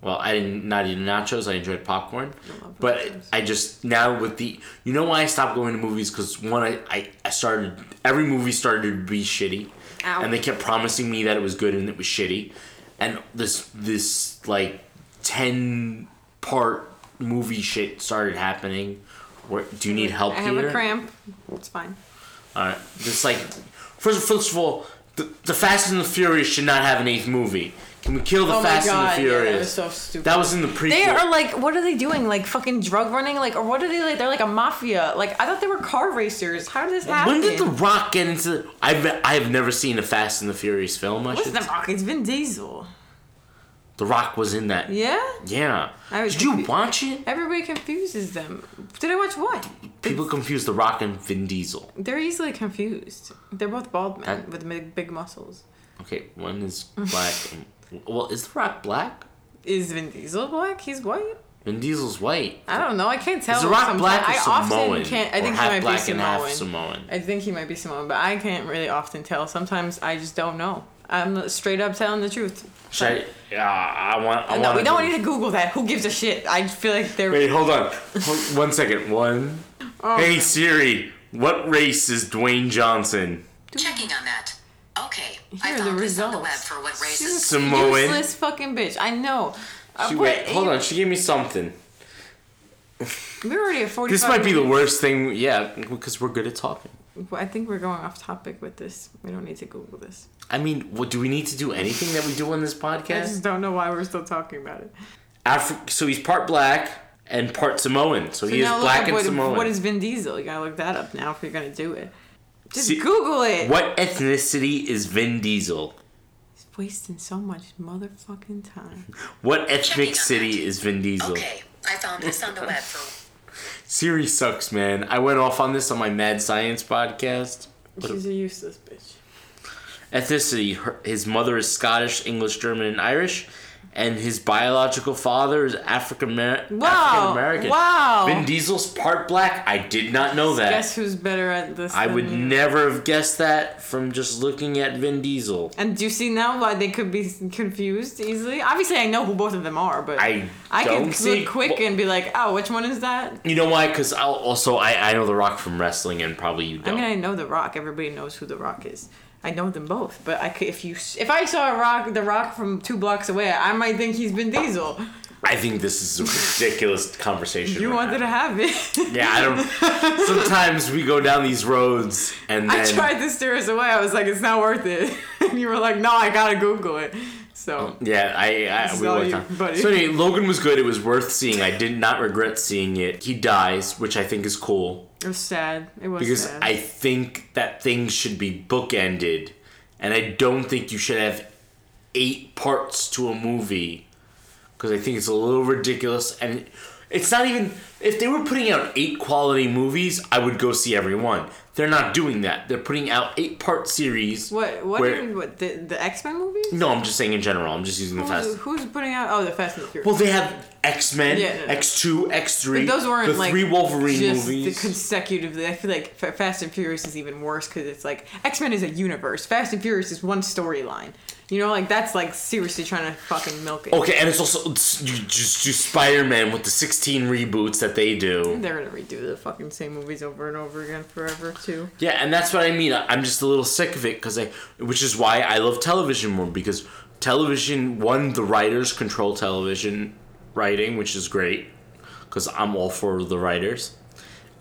Well, I didn't not eat nachos. I enjoyed popcorn, I love but nachos. I just now with the you know why I stopped going to movies because one I, I I started every movie started to be shitty, Ow. and they kept promising me that it was good and it was shitty, and this this like ten part movie shit started happening. Where do you need help I have here? a cramp. It's fine. All right, just like first first of all, the, the Fast and the Furious should not have an eighth movie. Can we kill the Oh my Fast god, and the yeah, Furious? that was so stupid. That was in the prequel. They are like, what are they doing? Like fucking drug running? Like, or what are they like? They're like a mafia. Like, I thought they were car racers. How did this happen? When did The Rock get into? I've I have never seen a Fast and the Furious film. I What's should. the Rock? It's Vin Diesel. The Rock was in that. Yeah. Yeah. I was Did you watch it? Everybody confuses them. Did I watch what? People confuse The Rock and Vin Diesel. They're easily confused. They're both bald men That- with big, big muscles. Okay, one is black. and, well, is The Rock black? Is Vin Diesel black? He's white. Vin Diesel's white. I don't know. I can't tell. Is The Rock sometimes. black or I Samoan? often can't. I Or think he half might black be and Samoan. half Samoan. I think he might be Samoan, but I can't really often tell. Sometimes I just don't know. I'm straight up telling the truth. Should I? Yeah, I want. I no, want. we don't need to Google that. Who gives a shit? I feel like they're. Wait, hold on. Hold- One second. One. Oh. Hey Siri, what race is Dwayne Johnson? Checking on that. Okay. Here I are the found this on the web results. for what race She's a is. Samoan. useless fucking bitch. I know. Uh, She, what- wait, hold on. She gave me something. We're already at 45 This might be the worst thing. Yeah, because we're good at talking. I think we're going off topic with this. We don't need to Google this. I mean, what do we need to do anything that we do on this podcast? I just don't know why we're still talking about it. Afri- so he's part black and part Samoan. So, So he is black and what, Samoan. what is Vin Diesel? You gotta look that up now if you're gonna do it. Just See- Google it. What ethnicity is Vin Diesel? He's wasting so much motherfucking time. What ethnic city that. is Vin Diesel? Okay, I found this on the web for Siri sucks, man. I went off on this on my Mad Science podcast. She's a useless bitch. Ethnicity: her, his mother is Scottish, English, German, and Irish, and his biological father is African American. Wow, wow. Vin Diesel's part black. I did not know that. Guess who's better at this? I would you? never have guessed that from just looking at Vin Diesel. And do you see now why they could be confused easily? Obviously, I know who both of them are, but I I can see- look quick well- and be like, oh, which one is that? You know why? Because I'll also I, I know The Rock from wrestling, and probably you don't. I mean, I know The Rock. Everybody knows who The Rock is. I know them both, but I could, if you if I saw a Rock, The Rock from two blocks away, I might think he's Vin Diesel. I think this is a ridiculous conversation. You wanted to have it. Yeah, I don't. Sometimes we go down these roads, and then I tried to steer us away. I was like, it's not worth it. And you were like, no, I gotta Google it. So um, Yeah, I, I we all you, buddy. So anyway, Logan was good. It was worth seeing. I did not regret seeing it. He dies, which I think is cool it was sad. It was because sad. I think that things should be bookended, and I don't think you should have eight parts to a movie because I think it's a little ridiculous and it's not even if they were putting out eight quality movies I would go see every one. They're not doing that. They're putting out eight part series. what what, where- what the the X Men movies? No, I'm just saying in general. I'm just using the fast. who's putting out? Oh, the Fast and the Furious. Well, they have X Men, Yeah, no, no. X Two, X Three. Those weren't the like three Wolverine just movies. The consecutively, I feel like Fast and Furious is even worse because it's like X Men is a universe. Fast and Furious is one storyline. You know, like that's like seriously trying to fucking milk it. okay, and it's also it's, you just do Spider Man with the 16 reboots that they do. They're gonna redo the fucking same movies over and over again forever too. Yeah, and that's what I mean. I'm just a little sick of it because I, which is why I love television more because television. One, the writers control television writing, which is great because I'm all for the writers.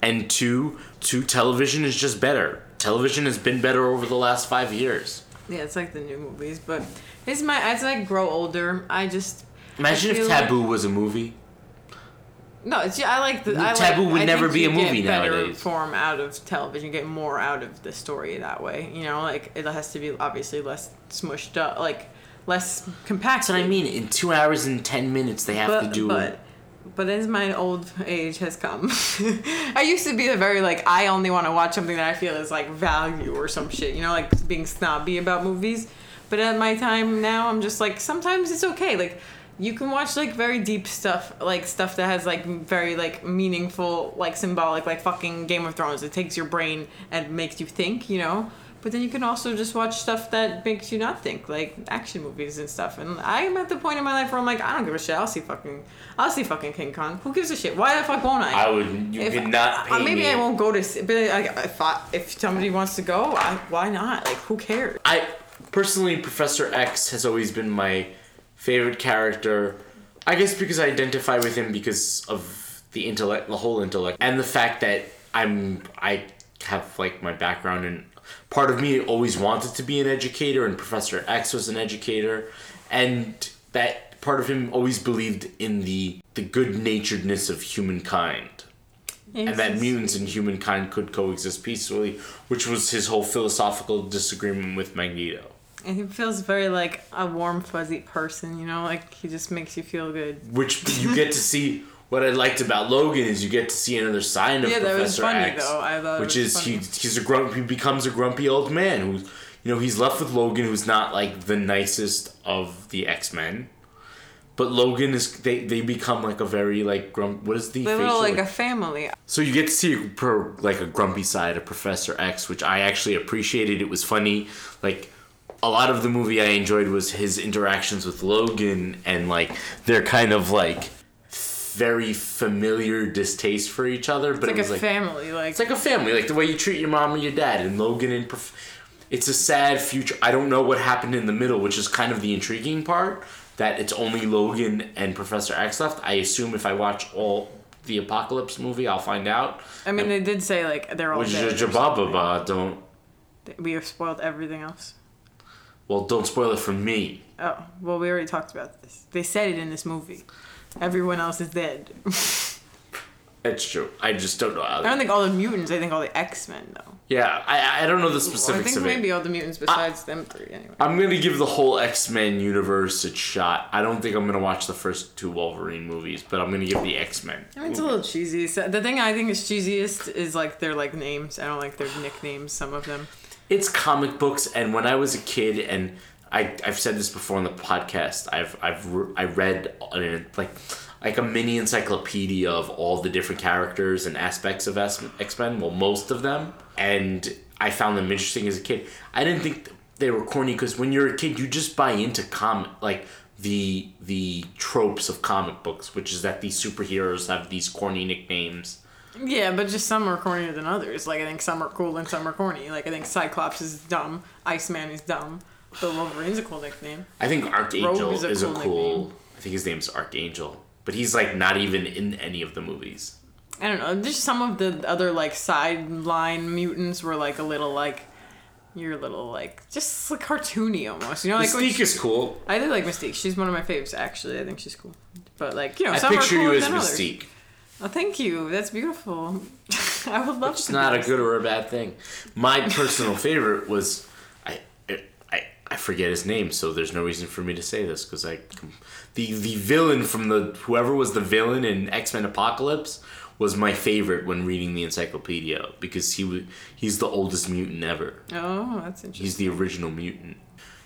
And two, two, television is just better. Television has been better over the last five years. Yeah, it's like the new movies, but it's my as I grow older, I just Imagine I if Taboo was a movie. No, it's I like the I Taboo like, would I never be a movie get better nowadays. Form out of television, get more out of the story that way. You know, like it has to be obviously less smushed up, like less compact. That's what I mean. In two hours and ten minutes, they have But to do. but but as my old age has come, I used to be a very like I only want to watch something that I feel is like value or some shit. You know, like being snobby about movies. But at my time now, I'm just like sometimes it's okay. Like you can watch like very deep stuff, like stuff that has like very like meaningful, like symbolic, like fucking Game of Thrones. It takes your brain and makes you think. You know. But then you can also just watch stuff that makes you not think, like action movies and stuff. And I'm at the point in my life where I'm like, I don't give a shit. I'll see fucking, I'll see fucking King Kong. Who gives a shit? Why the fuck won't I? I would. You If- could not maybe me. I won't go to. See, but like, if I, if somebody wants to go, I, why not? Like, who cares? I personally, Professor X has always been my favorite character. I guess because I identify with him because of the intellect, the whole intellect, and the fact that I'm I have like my background and part of me always wanted to be an educator, and Professor X was an educator, and that part of him always believed in the the good naturedness of humankind and that mutants and humankind could coexist peacefully, which was his whole philosophical disagreement with Magneto. And he feels very like a warm, fuzzy person. You know, like he just makes you feel good. Which you get to see. What I liked about Logan is you get to see another side of Yeah, that was Professor funny, X, though. I thought it which is he he's a grump he becomes a grumpy old man who's you know he's left with Logan who's not like the nicest of the X Men, but Logan is they they become like a very like grump. What is the They're facial? like a family. So you get to see a, pro, like a grumpy side of Professor X, which I actually appreciated. It was funny. Like a lot of the movie I enjoyed was his interactions with Logan and like their kind of like very familiar distaste for each other. But It's like it was a like family. Like it's like a family, like the way you treat your mom and your dad. And Logan and Prof- it's a sad future. I don't know what happened in the middle, which is kind of the intriguing part. That it's only Logan and Professor X left. I assume if I watch all the Apocalypse movie, I'll find out. I mean, they did say like they're all Which is or something. Jababa. Don't We have spoiled everything else. well, don't spoil it for me. Oh well, we already talked about this. They said it in this movie. Everyone else is dead. It's true. I just don't know how. I don't think all the mutants. I think all the X Men though. yeah, I I don't know the Well, I specifics think of maybe it. all the mutants besides them three. Anyway. I'm gonna give the whole X Men universe a shot. I don't think I'm gonna watch the first two Wolverine movies, but I'm gonna give the X Men. I mean, it's a little cheesy. So the thing I think is cheesiest is like their like names. I don't like their nicknames. Some of them. it's comic books and when i was a kid and I, i've said this before on the podcast i've i've re- i read an, like like a mini encyclopedia of all the different characters and aspects of X Men. well most of them and i found them interesting as a kid i didn't think they were corny because when you're a kid you just buy into comic like the the tropes of comic books which is that these superheroes have these corny nicknames Yeah, but just some are cornier than others. Like I think some are cool and some are corny. Like I think Cyclops is dumb. Iceman is dumb. But Wolverine's a cool nickname. I think Archangel is is a a cool cool. I think his name's Archangel, but he's like not even in any of the movies. I don't know. Just some of the other like sideline mutants were like a little like you're a little like just like cartoony almost. You know, like Mystique she- is cool. I do like Mystique. She's one of my faves actually. I think she's cool. But like you know, I some picture are you as than others. Mystique. Oh, thank you. That's beautiful. I would love It's not a good or a bad thing. My personal favorite was I forget his name, so there's no reason for me to say this because I the the villain from the whoever was the villain in X Men Apocalypse was my favorite when reading the encyclopedia because he was he's the oldest mutant ever. Oh, that's interesting. He's the original mutant.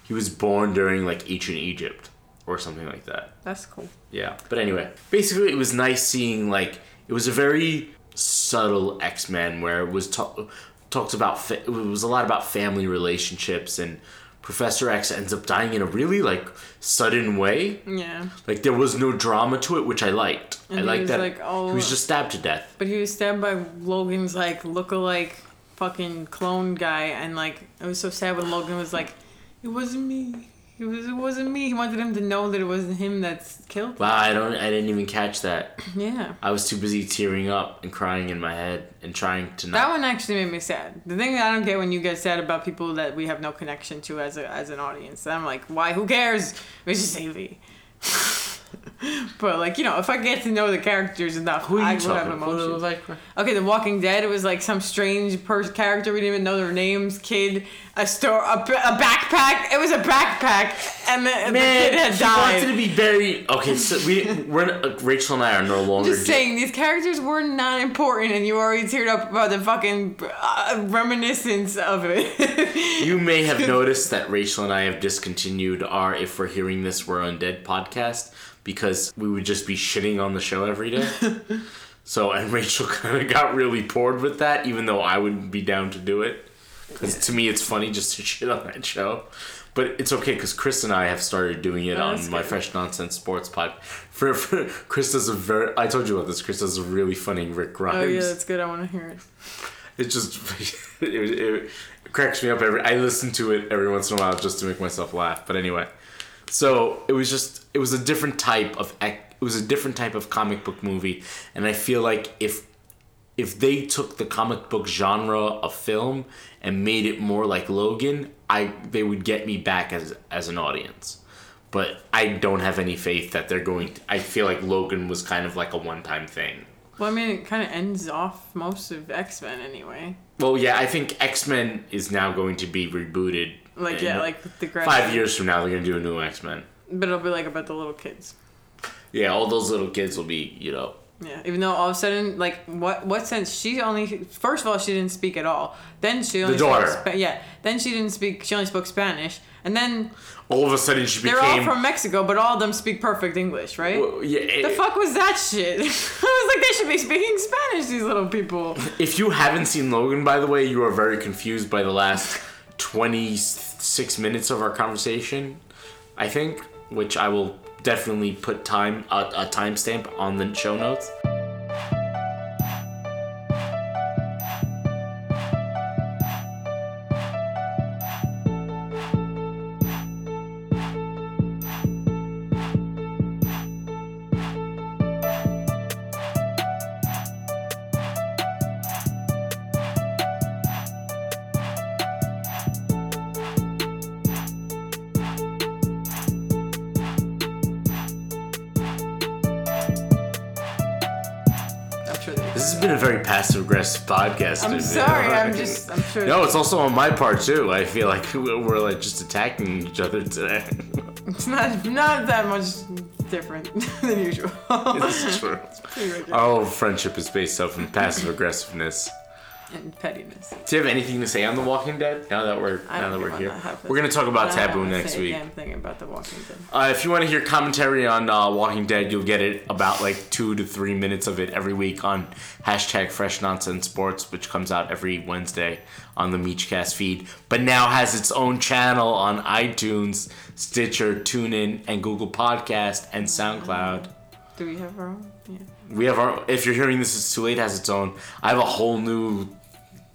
He was born during like ancient Egypt or something like that. That's cool. Yeah. But anyway, basically, it was nice seeing like it was a very subtle X Men where it was ta- talked about fa- it was a lot about family relationships and Professor X ends up dying in a really like sudden way. Yeah. Like there was no drama to it, which I liked. And I liked that like, oh- he was just stabbed to death. But he was stabbed by Logan's like look-alike fucking clone guy, and like it was so sad when Logan was like, "It wasn't me. It was. It wasn't me." He wanted him to know that it wasn't him that's killed. Wow, I don't. I didn't even catch that. Yeah. I was too busy tearing up and crying in my head and trying to not. That one actually made me sad. The thing I don't get when you get sad about people that we have no connection to as a as an audience. I'm like, why? Who cares? It's just AV. but like you know, if I get to know the characters enough, Who you I will have emotions. was Okay, The Walking Dead. It was like some strange person character. We didn't even know their names. Kid, a store, a, a backpack. It was a backpack, and the, the Man, kid had she wanted to be buried. Okay, so we we're uh, Rachel and I are no longer. Just saying, these characters were not important, and you already teared up about the fucking uh, reminiscence of it. You may have noticed that Rachel and I have discontinued our "If We're Hearing This, We're Undead" podcast because we would just be shitting on the show every day. so, and Rachel kind of got really bored with that, even though I would be down to do it. Because to me, it's funny just to shit on that show. But it's okay because Chris and I have started doing it Oh, on my good. Fresh Nonsense Sports pod. For, for Chris does a very. I told you about this. Chris does a really funny Rick Grimes. oh yeah, that's good. I want to hear it. It just it, it, cracks me up every. I listen to it every once in a while just to make myself laugh. But anyway, so it was just it was a different type of it was a different type of comic book movie, and I feel like if if they took the comic book genre of film and made it more like Logan, I they would get me back as as an audience. But I don't have any faith that they're going. To, I feel like Logan was kind of like a one time thing. Well, I mean, it kind of ends off most of X Men anyway. Well, yeah, I think X Men is now going to be rebooted. Like yeah, like the grad- five years from now, they're going to do a new X Men. But it'll be like about the little kids. Yeah, all those little kids will be, you know. Yeah, even though all of a sudden, like, what what sense? She only first of all she didn't speak at all. Then she only daughter. Spoke, yeah. Then she didn't speak. She only spoke Spanish. And then All of a sudden, she they're became. all from Mexico, but all of them speak perfect English, right? Well, yeah, the fuck was that shit? I was like, they should be speaking Spanish. These little people. If you haven't seen Logan, by the way, you are very confused by the last twenty six minutes of our conversation. I think, which I will definitely put time a, a timestamp on the show notes. This has been a very passive aggressive podcast. I'm sorry. I'm just. I'm sure. No, it's also on my part too. I feel like we're like just attacking each other today. It's not not that much different than usual. is true. Rigid. Our whole friendship is based off of passive aggressiveness. And pettiness. Do you have anything to say on The Walking Dead? Now that we're now that we're here, we're gonna talk about I don't Taboo next week. Damn thing about the Walking Dead. Uh, if you want to hear commentary on uh, Walking Dead, you'll get it about like two to three minutes of it every week on hashtag Fresh Nonsense Sports, which comes out every Wednesday on the Meechcast feed, but now has its own channel on iTunes, Stitcher, TuneIn, and Google Podcast and SoundCloud. Do we have our own? Yeah. We have our. If you're hearing this, it's too late. Has its own. I have a whole new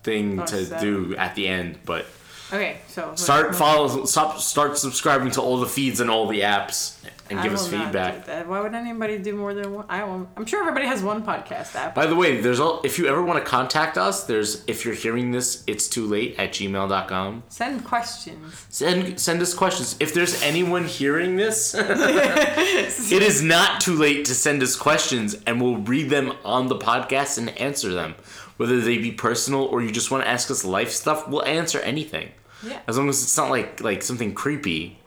thing Oh, to seven. do at the end, but Okay, so start follow, stop, start subscribing to all the feeds and all the apps, and I give us feedback. Why would anybody do more than one? I won't. I'm sure everybody has one podcast app. By the way, there's all, if you ever want to contact us, there's if you're hearing this, it's too late at gmail.com. Send questions. Send send us questions. If there's anyone hearing this, it is not too late to send us questions and we'll read them on the podcast and answer them. Whether they be personal or you just want to ask us life stuff, we'll answer anything. Yeah. As long as it's not like like something creepy.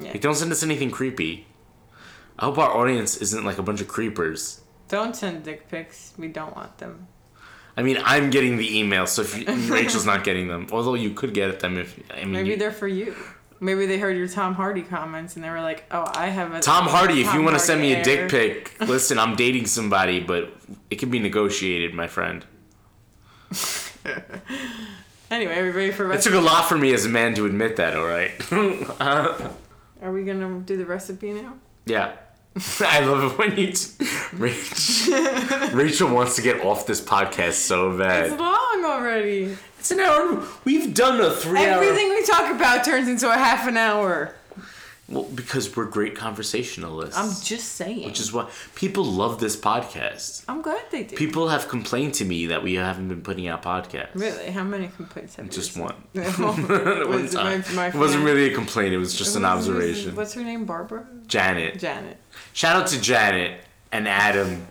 Yeah. Like don't send us anything creepy. I hope our audience isn't like a bunch of creepers. Don't send dick pics. We don't want them. I mean, I'm getting the emails, so if you, Rachel's not getting them, although you could get them if I mean, Maybe you- they're for you. Maybe they heard your Tom Hardy comments and they were like, "Oh, I have a Tom Hardy. If you want to send me a dick pic, listen, I'm dating somebody, but it can be negotiated, my friend. Anyway, are we ready for It recipe? took a lot for me as a man to admit that. All right. Are we gonna do the recipe now? yeah. I love it when you. T- Rachel, Rachel wants to get off this podcast so bad. It's long already. It's an hour. We've done a three hour. Everything we talk about turns into a half an hour. Well, because we're great conversationalists. I'm just saying. which is why people love this podcast. I'm glad they did. People have complained to me that we haven't been putting out podcasts. Really? How many complaints have you Just one. One One time. It wasn't really a complaint. It was just an observation. What's her name? Barbara? Janet. Janet. Shout out to Janet and Adam,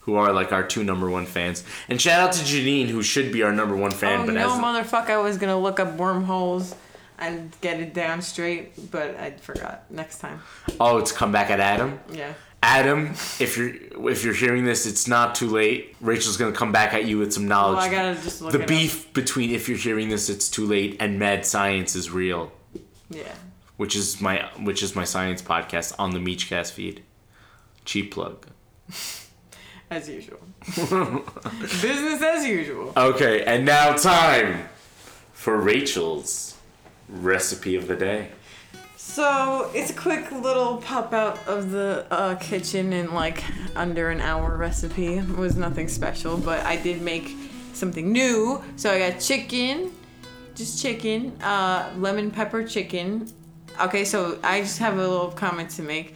who are like our two number one fans, and shout out to Janine, who should be our number one fan, oh but no, motherfucker! I was gonna look up wormholes and get it down straight, but I forgot. Next time. Oh, it's come back at Adam. Yeah. Adam, if you're if you're hearing this, it's not too late. Rachel's gonna come back at you with some knowledge. Well, I gotta just look the it up. beef between if you're hearing this, it's too late, and Mad Science is real, Yeah. which is my which is my science podcast on the Meechcast feed. Cheap plug. As usual. Business as usual. Okay, and now time for Rachel's recipe of the day. So it's a quick little pop out of the uh, kitchen in like under an hour recipe. It was nothing special, but I did make something new. So I got chicken, just chicken, uh, lemon pepper chicken. Okay, so I just have a little comment to make.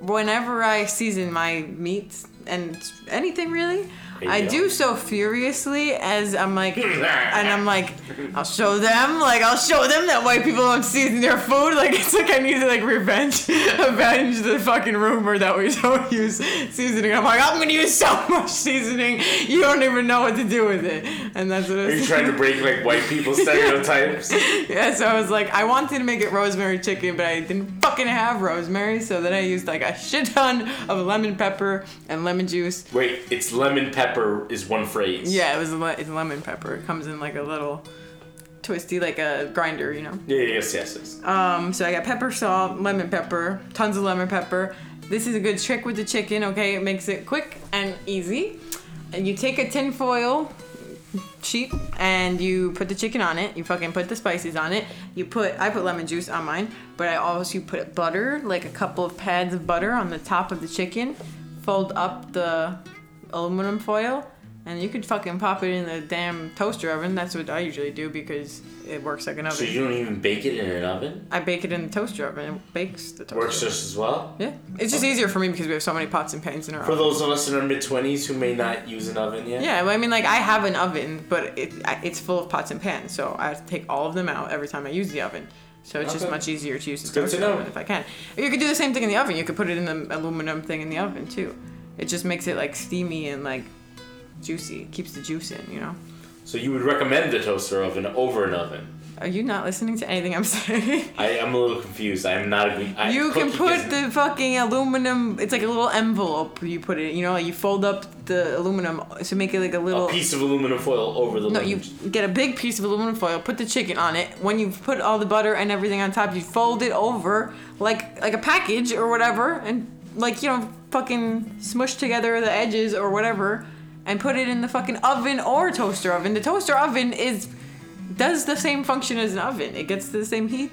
Whenever I season my meats and anything really, I go. do so furiously as I'm like, and I'm like, I'll show them, like I'll show them that white people don't season their food. Like it's like I need to like revenge, avenge the fucking rumor that we don't use seasoning. I'm like, I'm gonna use so much seasoning, you don't even know what to do with it, and that's what Are you trying to break like white people stereotypes? Yeah, so I was like, I wanted to make it rosemary chicken, but I didn't fucking have rosemary, so then I used like a shit ton of lemon pepper and lemon juice. Wait, it's lemon pepper is one phrase. Yeah, it was a le- it's lemon pepper. It comes in like a little twisty, like a grinder, you know. Yeah, yes, yes, yes. Um, so I got pepper, salt, lemon pepper, tons of lemon pepper. This is a good trick with the chicken, okay? It makes it quick and easy. And you take a tin foil sheet and you put the chicken on it. You fucking put the spices on it. You put I put lemon juice on mine, but I also put butter, like a couple of pads of butter on the top of the chicken. Fold up the aluminum foil and you could fucking pop it in the damn toaster oven. That's what I usually do because it works like an oven. So you don't even bake it in an oven? I bake it in the toaster oven. It bakes the toaster. Works oven. just as well? Yeah, it's just easier for me because we have so many pots and pans in our For oven. those of us in our mid 20s who may not use an oven yet? Yeah, well, I mean, like I have an oven, but it it's full of pots and pans, so I have to take all of them out every time I use the oven. So it's just much easier to use the toaster oven if I can. Or you could do the same thing in the oven. You could put it in the aluminum thing in the oven too. It just makes it like steamy and like juicy. It keeps the juice in, you know. So you would recommend the toaster oven over an oven? Are you not listening to anything I'm saying? I, I'm a little confused. I'm not a. I, you can put isn't- the fucking aluminum. It's like a little envelope. You put it. You know, you fold up the aluminum to make it like a little. a piece of aluminum foil over the. No, you get a big piece of aluminum foil, put the chicken on it. When you've put all the butter and everything on top, you fold it over like like a package or whatever, and like you know, fucking smush together the edges or whatever, and put it in the fucking oven or toaster oven. The toaster oven is does the same function as an oven. It gets the same heat,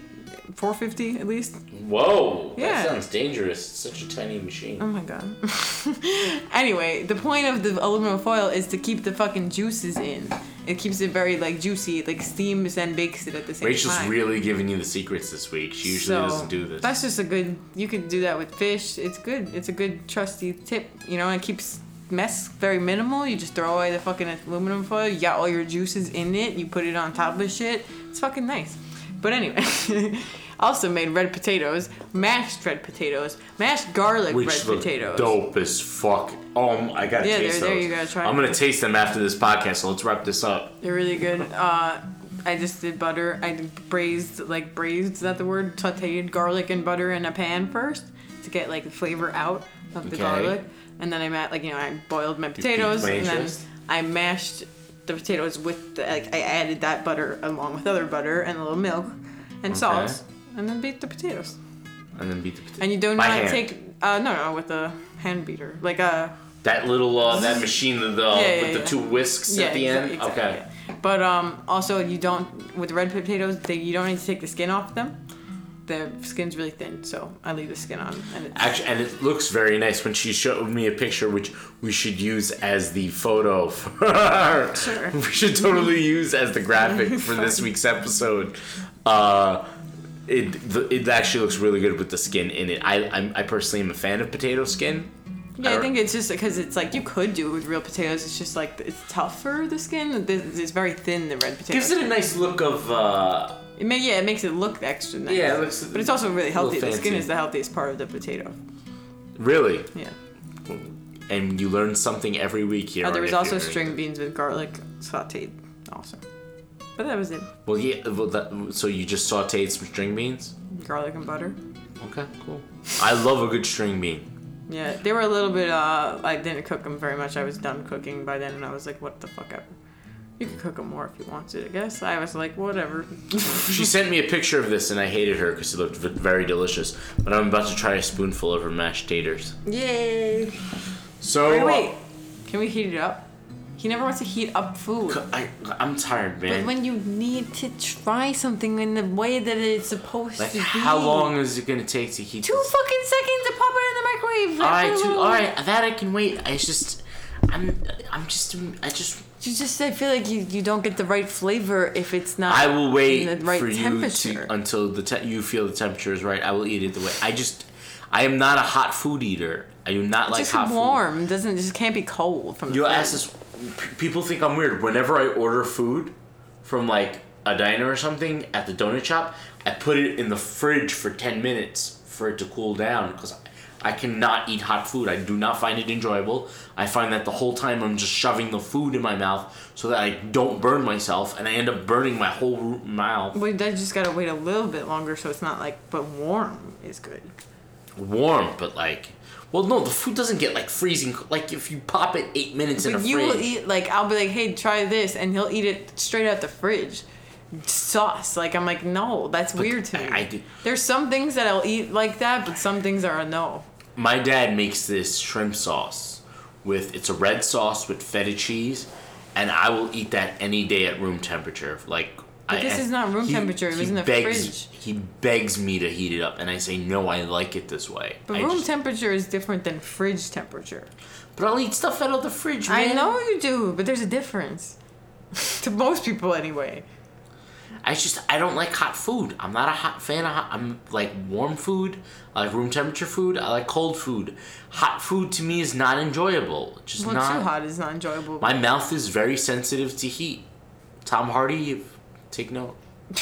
450 at least. Whoa, Yeah. that sounds dangerous. It's such a tiny machine. Oh my god. anyway, the point of the aluminum foil is to keep the fucking juices in. It keeps it very like juicy. It like steams and bakes it at the same time. Rachel's time. really giving you the secrets this week. She usually So, doesn't do this. That's just a good. You could do that with fish. It's good. It's a good trusty tip. You know, and it keeps mess very minimal. You just throw away the fucking aluminum foil. You got all your juices in it. You put it on top of shit. It's fucking nice. But anyway, also made red potatoes, mashed red potatoes, mashed garlic Which red look potatoes. dope as fuck. Um, I gotta Yeah, taste there- there those. you gotta try I'm gonna taste them after this podcast. So let's wrap this up. They're really good. Uh, I just did butter. I braised, like braised, is that the word? Sauteed garlic and butter in a pan first to get like the flavor out of the Okay. garlic. And then I ma- like you know I boiled my potatoes and then. I mashed the potatoes with the, like I added that butter along with other butter and a little milk and salt and then beat the potatoes. And then beat the potatoes. And you do By not hand. take uh no no with a hand beater like a that little uh, that machine with the, Yeah, yeah, with the two whisks at the exa- end. exactly, okay. yeah. But um, also you don't with red potatoes. They, you don't need to take the skin off them. The skin's really thin, so I leave the skin on. And it's, Actually, and it looks very nice when she showed me a picture, which we should use as the photo for. Sure. we should totally use as the graphic for this week's episode. Uh, it it actually looks really good with the skin in it. I I'm, I personally am a fan of potato skin. yeah, I don't- think it's just because it's like you could do it with real potatoes. It's just like it's tougher. The skin it's very thin. The red potato. gives it a nice look of. Uh, It may, yeah, it makes it look extra nice. Yeah, it looks but it's also really healthy. The skin is the healthiest part of the potato. really, Yeah. and you learn something every week here. Oh, there was also string beans with garlic sautéed, also. But that was it. Well, yeah. Well, that, so you just sautéed some string beans. Garlic and butter. Okay, cool. I love a good string bean. Yeah, they were a little bit. Uh, I didn't cook them very much. I was done cooking by then, and I was like, "What the fuck ever." You can cook them more if you want to. I guess I was like, "Whatever." She sent me a picture of this, and I hated her because it looked v- very delicious. But I'm about to try a spoonful of her mashed taters. Yay! So Wait, wait. Can we heat it up? He never wants to heat up food. I, I'm tired, man. But when you need to try something in the way that it's supposed like, to be, how long is it gonna take to heat? Two this? fucking seconds to pop it in the microwave. All right, two, all right. That I can wait. It's just, I'm, I'm just, I just. You just I feel like you, you don't get the right flavor if it's not. I will wait the right for you to until the te- you feel the temperature is right. I will eat it the way I just. I am not a hot food eater. I do not It's like just hot food. warm. Doesn't just can't be cold from the You'll ask this. P- People think I'm weird. Whenever I order food from like a diner or something at the donut shop, I put it in the fridge for ten minutes for it to cool down because I cannot eat hot food. I do not find it enjoyable. I find that the whole time I'm just shoving the food in my mouth so that I don't burn myself, and I end up burning my whole mouth. Well, they just gotta wait a little bit longer, so it's not like. But warm is good. Warm, but like. Well, no, the food doesn't get like freezing. Like if you pop it eight minutes in a you fridge. will eat like I'll be like, hey, try this, and he'll eat it straight out the fridge. Sauce, like I'm like, no, that's weird to me. I- I do- There's some things that I'll eat like that, but some things are a no. My dad makes this shrimp sauce with it's a red sauce with feta cheese, and I will eat that any day at room temperature. Like, But I, this is not room temperature, it was in the begs, fridge. He begs me to heat it up, and I say no. I like it this way. But I room just- temperature is different than fridge temperature. But I'll eat stuff out of the fridge. Man. I know you do, but there's a difference. to most people, anyway. I just I don't like hot food. I'm not a hot fan of hot. I'm like warm food. I like room temperature food. I like cold food. Hot food to me is not enjoyable. Just Well, not. too hot is not enjoyable. My mouth is very sensitive to heat. Tom Hardy, take note.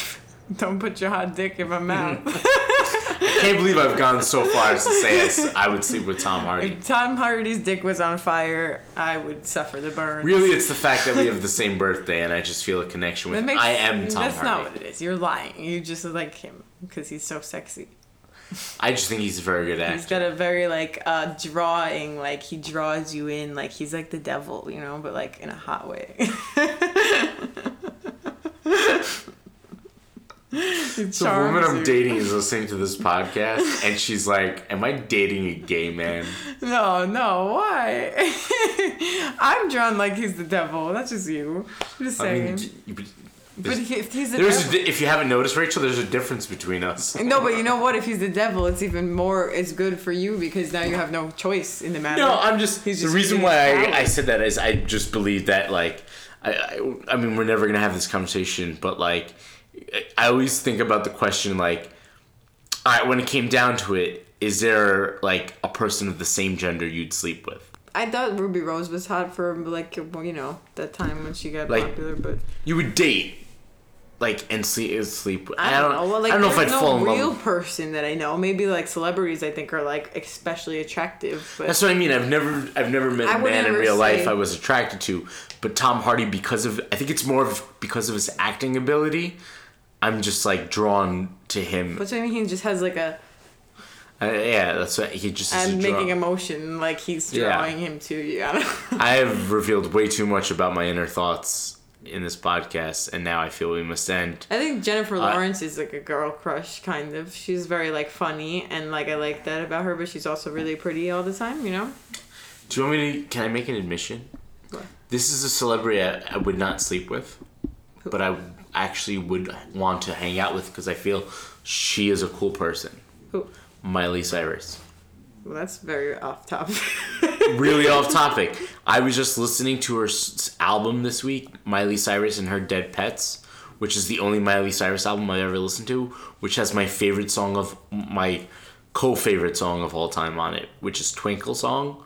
Don't put your hot dick in my mouth. I can't believe I've gone so far as to say I would sleep with Tom Hardy. If Tom Hardy's dick was on fire, I would suffer the burn. Really, it's the fact that we have the same birthday, and I just feel a connection with. Makes- I am Tom Hardy. That's Hardy. not what it is. You're lying. You just like him because he's so sexy. I just think he's a very good actor. He's got a very like uh drawing, like he draws you in, like he's like the devil, you know, but like in a hot way. The woman I'm dating is listening to this podcast, and she's like, "Am I dating a gay man?" No, no, why? I'm drawn like he's the devil. That's just you. I'm just I saying. mean, you- but if he's the there's a, devil. di- if you haven't noticed, Rachel, there's a difference between us. no, but you know what? If he's the devil, it's even more. It's good for you because now you have no choice in the matter. No, I'm just. He's the just reason why I. I said that is I just believe that like I, I I mean we're never gonna have this conversation, but like I always think about the question like, right, when it came down to it, is there like a person of the same gender you'd sleep with? I thought Ruby Rose was hot for like you know that time when she got Like- popular, but You would date, like and sleep sleep. with- I don't know. Well, like, I don't know if I'd there's fall no in real love. person that I know. Maybe like celebrities, I think are like especially attractive. But That's what I mean. I've never, I've never met I a man in real life I was attracted to. But Tom Hardy, because of, I think it's more of because of his acting ability. I'm just like drawn to him. but I mean, he just has like a Uh, yeah, that's what he just. is and a draw. making emotion like he's Yeah. drawing him to you. I don't know. I have revealed way too much about my inner thoughts in this podcast, and now I feel we must end. I think Jennifer I- Lawrence is like a girl crush kind of. She's very like funny and like I like that about her, but she's also really pretty all the time. You know. Do you want me to? Can I make an admission? What? This is a celebrity I, I would not sleep with, but I actually would want to hang out with because I feel she is a cool person. Who? Miley Cyrus. Well, that's very off topic. really off topic. I was just listening to her s- album this week, Miley Cyrus and Her Dead Petz, which is the only Miley Cyrus album I've ever listened to, which has my favorite song of my co-favorite song of all time on it, which is Twinkle Song.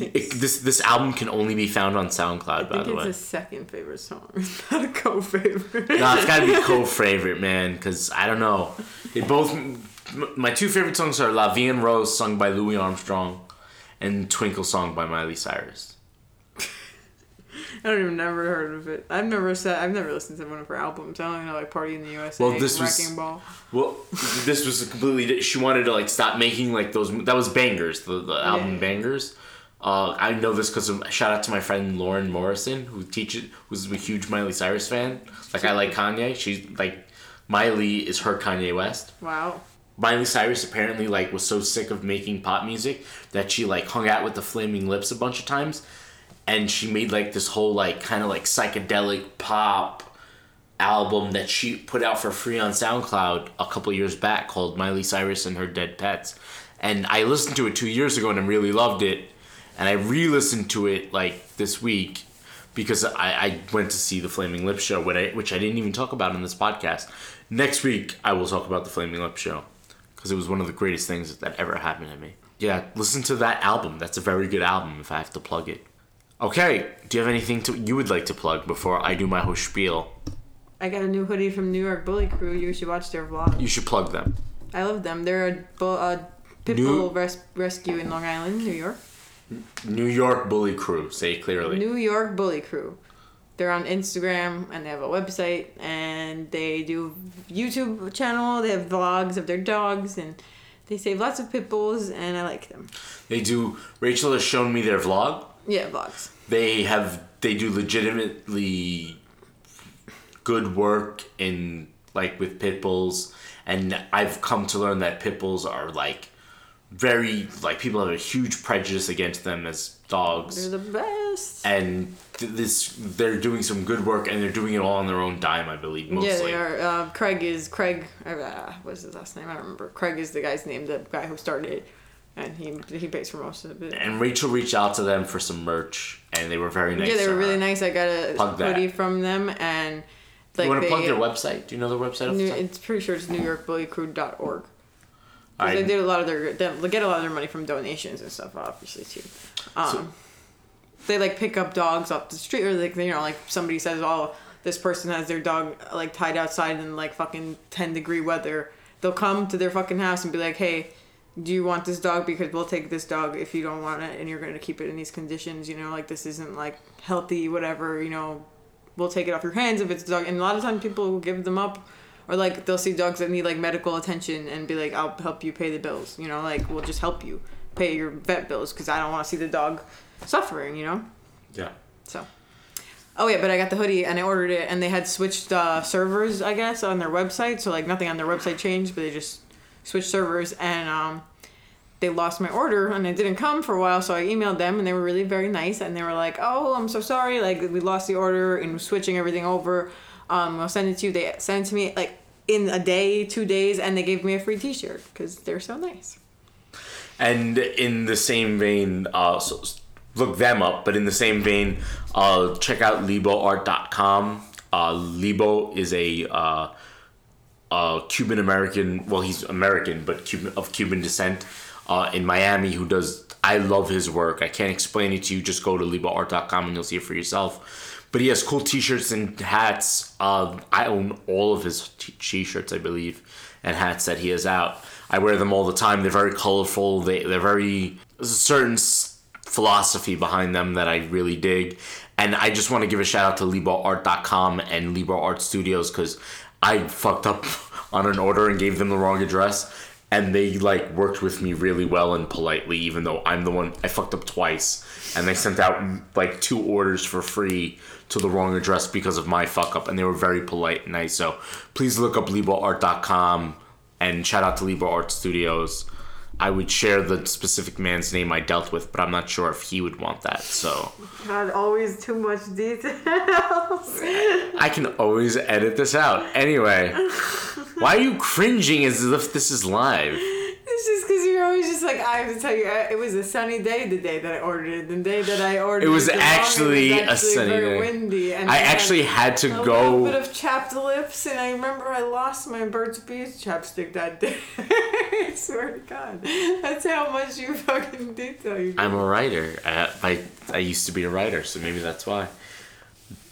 It, this this album can only be found on SoundCloud, I by the it's way. a second favorite song, It's not a co-favorite. No, it's got to be co-favorite, man, because I don't know. They both. My two favorite songs are La Vie en Rose, sung by Louis Armstrong, and Twinkle Song by Miley Cyrus. I don't even never heard of it. I've never said I've never listened to one of her albums. I only know like Party in the USA, Well, this was- Wrecking Ball. Well, this was completely. She wanted to like stop making like those. That was bangers. The, the album Yeah. bangers. Uh, I know this because shout out to my friend Lauren Morrison who teaches who's a huge Miley Cyrus fan. Like I like Kanye. She's like Miley is her Kanye West. Wow. Miley Cyrus apparently like was so sick of making pop music that she like hung out with the Flaming Lips a bunch of times, and she made like this whole like kind of like psychedelic pop album that she put out for free on SoundCloud a couple years back called Miley Cyrus and Her Dead Petz, and I listened to it two years ago and I really loved it, and I re-listened to it like this week because I, I went to see the Flaming Lips show, which I, which I didn't even talk about in this podcast. Next week, I will talk about the Flaming Lips show because it was one of the greatest things that ever happened to me. Yeah, listen to that album. That's a very good album if I have to plug it. Okay, do you have anything to, you would like to plug before I do my whole spiel? I got a new hoodie from New York Bully Crew. You should watch their vlog. You should plug them. I love them. They're a, bu- a pit New- bull res- rescue in Long Island, New York. New York Bully Crew, say clearly. New York Bully Crew. They're on Instagram and they have a website and they do YouTube channel. They have vlogs of their dogs and they save lots of pit bulls and I like them. They do. Rachel has shown me their vlog. Yeah, vlogs. They have. They do legitimately good work in like with pit bulls, and I've come to learn that pit bulls are like very like people have a huge prejudice against them as dogs. They're the best. and this they're doing some good work and they're doing it all on their own dime i believe mostly Yeah, they are. Uh, Craig is Craig. Uh, what's his last name? I don't remember. Craig is the guy's name, the guy who started it, and he he pays for most of it. and rachel reached out to them for some merch and they were very nice yeah, they were really her. nice. I got a Plug that. hoodie from them, and like you want to plug their website do you know their website the New, top? it's pretty sure it's NewYorkBullyCrew.org. I- They did a lot of their they get a lot of their money from donations and stuff, obviously too. Um, So- they like pick up dogs off the street, or like you know, like somebody says, "Oh, this person has their dog like tied outside in like fucking ten degree weather," they'll come to their fucking house and be like, hey, do you want this dog? Because we'll take this dog if you don't want it and you're going to keep it in these conditions, you know, like this isn't like healthy, whatever, you know, we'll take it off your hands if it's a dog. And a lot of times people will give them up or like they'll see dogs that need like medical attention and be like, I'll help you pay the bills, you know, like we'll just help you pay your vet bills because I don't want to see the dog suffering, you know? Yeah. So. Oh yeah, but I got the hoodie and I ordered it and they had switched uh, servers, I guess, on their website. So like nothing on their website changed, but they just switched servers and um, they lost my order and it didn't come for a while. So I emailed them and they were really very nice and they were like, "Oh, I'm so sorry. Like we lost the order and switching everything over. Um, I'll send it to you." They sent it to me like in a day, two days, and they gave me a free T-shirt because they're so nice. And in the same vein, uh, so look them up, but in the same vein, uh, check out liboart.com. Uh, Libo is a uh, Cuban American, well, he's American, but Cuban of Cuban descent uh, in Miami who does, I love his work. I can't explain it to you. Just go to liboart.com and you'll see it for yourself. But he has cool t shirts and hats. Uh, I own all of his t shirts, I believe, and hats that he has out. I wear them all the time. They're very colorful. They, they're very, certain philosophy behind them that I really dig. And I just want to give a shout out to LiboArt.com and Libo Art Studios because I fucked up on an order and gave them the wrong address. And they like worked with me really well and politely, even though I'm the one I fucked up twice. And they sent out like two orders for free to the wrong address because of my fuck up. And they were very polite and nice. So please look up LiboArt.com and shout out to Libo Art Studios. I would share the specific man's name I dealt with, but I'm not sure if he would want that. So God, always too much details. I can always edit this out. Anyway, why are you cringing as if this is live? It's just because you're always just like I have to tell you, it was a sunny day the day that I ordered it. The day that I ordered It was wrong, actually it a was actually sunny very day. windy, and I had actually had to go a little bit of chapped lips, and I remember I lost my Burt's Bees chapstick that day. I swear to God, that's how much you fucking detail. You I'm a writer. I, I I used to be a writer, so maybe that's why.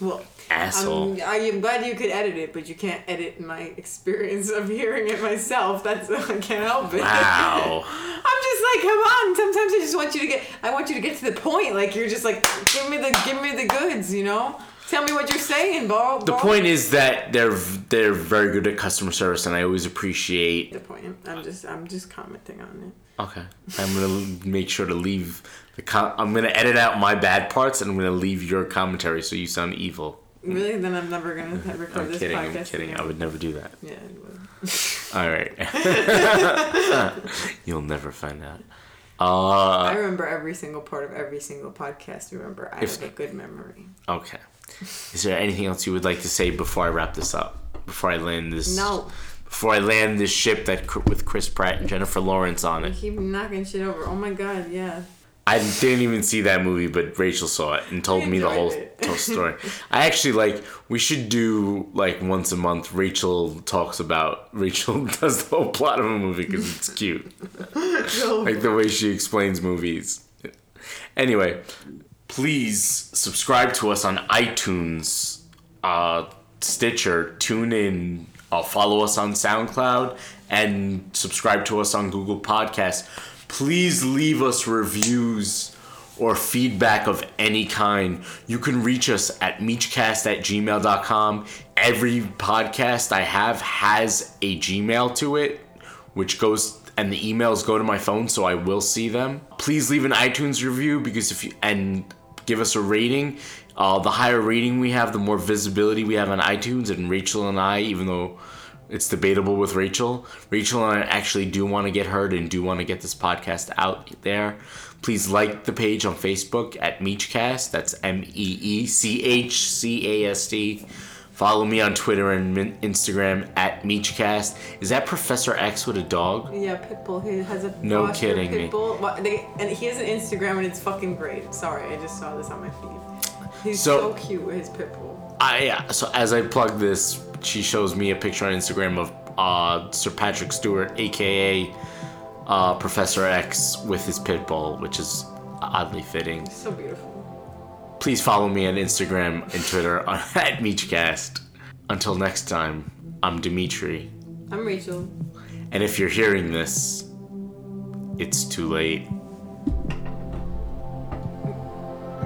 well. Asshole. I'm, I am glad you could edit it, but you can't edit my experience of hearing it myself. That's I can't help it. Wow. I'm just like, come on. Sometimes I just want you to get. I want you to get to the point. Like you're just like, give me the, give me the goods. You know, tell me what you're saying, bro. The point is that they're they're very good at customer service, and I always appreciate The point. I'm just, I'm just commenting on it. Okay. I'm gonna make sure to leave the com- I'm gonna edit out my bad parts and I'm gonna leave your commentary so you sound evil. Really? Then I'm never gonna record I'm this kidding. podcast. I'm kidding. I would never do that. Yeah. All right. You'll never find out. I Uh, remember every single part of every single podcast. Remember, I If- have a good memory. okay. Is there anything else you would like to say before I wrap this up? Before I land this? No. Before I land this ship that with Chris Pratt and Jennifer Lawrence on I it. keep knocking shit over. Oh my god, yeah. I didn't even see that movie, but Rachel saw it and told me the whole, story. I actually like. We should do like once a month. Rachel talks about. Rachel does the whole plot of a movie because it's cute, like the way she explains movies. Anyway, please subscribe to us on iTunes, uh, Stitcher, TuneIn. Uh, follow us on SoundCloud and subscribe to us on Google Podcasts. Please leave us reviews or feedback of any kind. You can reach us at meechcast at gmail.com. Every podcast I have has a Gmail to it, which goes and the emails go to my phone, so I will see them. Please leave an iTunes review because if you and give us a rating. Uh, the higher rating we have, the more visibility we have on iTunes. And Rachel and I, even though it's debatable with Rachel, Rachel and I actually do want to get heard and do want to get this podcast out there. Please like the page on Facebook at Meechcast. That's M E E C H C A S T. Follow me on Twitter and Instagram at Meechcast. Is that Professor X with a dog? Yeah, Pitbull. He has a No kidding me. Pitbull. What, they, and he has an Instagram, and it's fucking great. Sorry, I just saw this on my feed. He's So- so, cute with his Pitbull. I yeah, so as I plug this, she shows me a picture on Instagram of uh, Sir Patrick Stewart, aka uh, Professor X, with his pit bull, which is oddly fitting. So beautiful. Please follow me on Instagram and Twitter at Meechcast. Until next time, I'm Dimitri, I'm Rachel. And if you're hearing this, it's too late.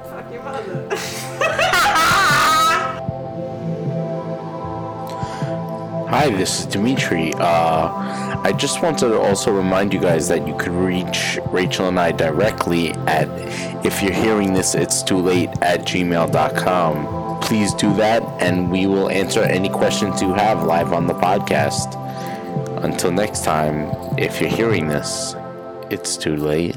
Fuck your mother. Hi, this is Dimitri. Uh, I just wanted to also remind you guys that you could reach Rachel and I directly at if you're hearing this, it's too late at gmail.com. Please do that, and we will answer any questions you have live on the podcast. Until next time, if you're hearing this, it's too late.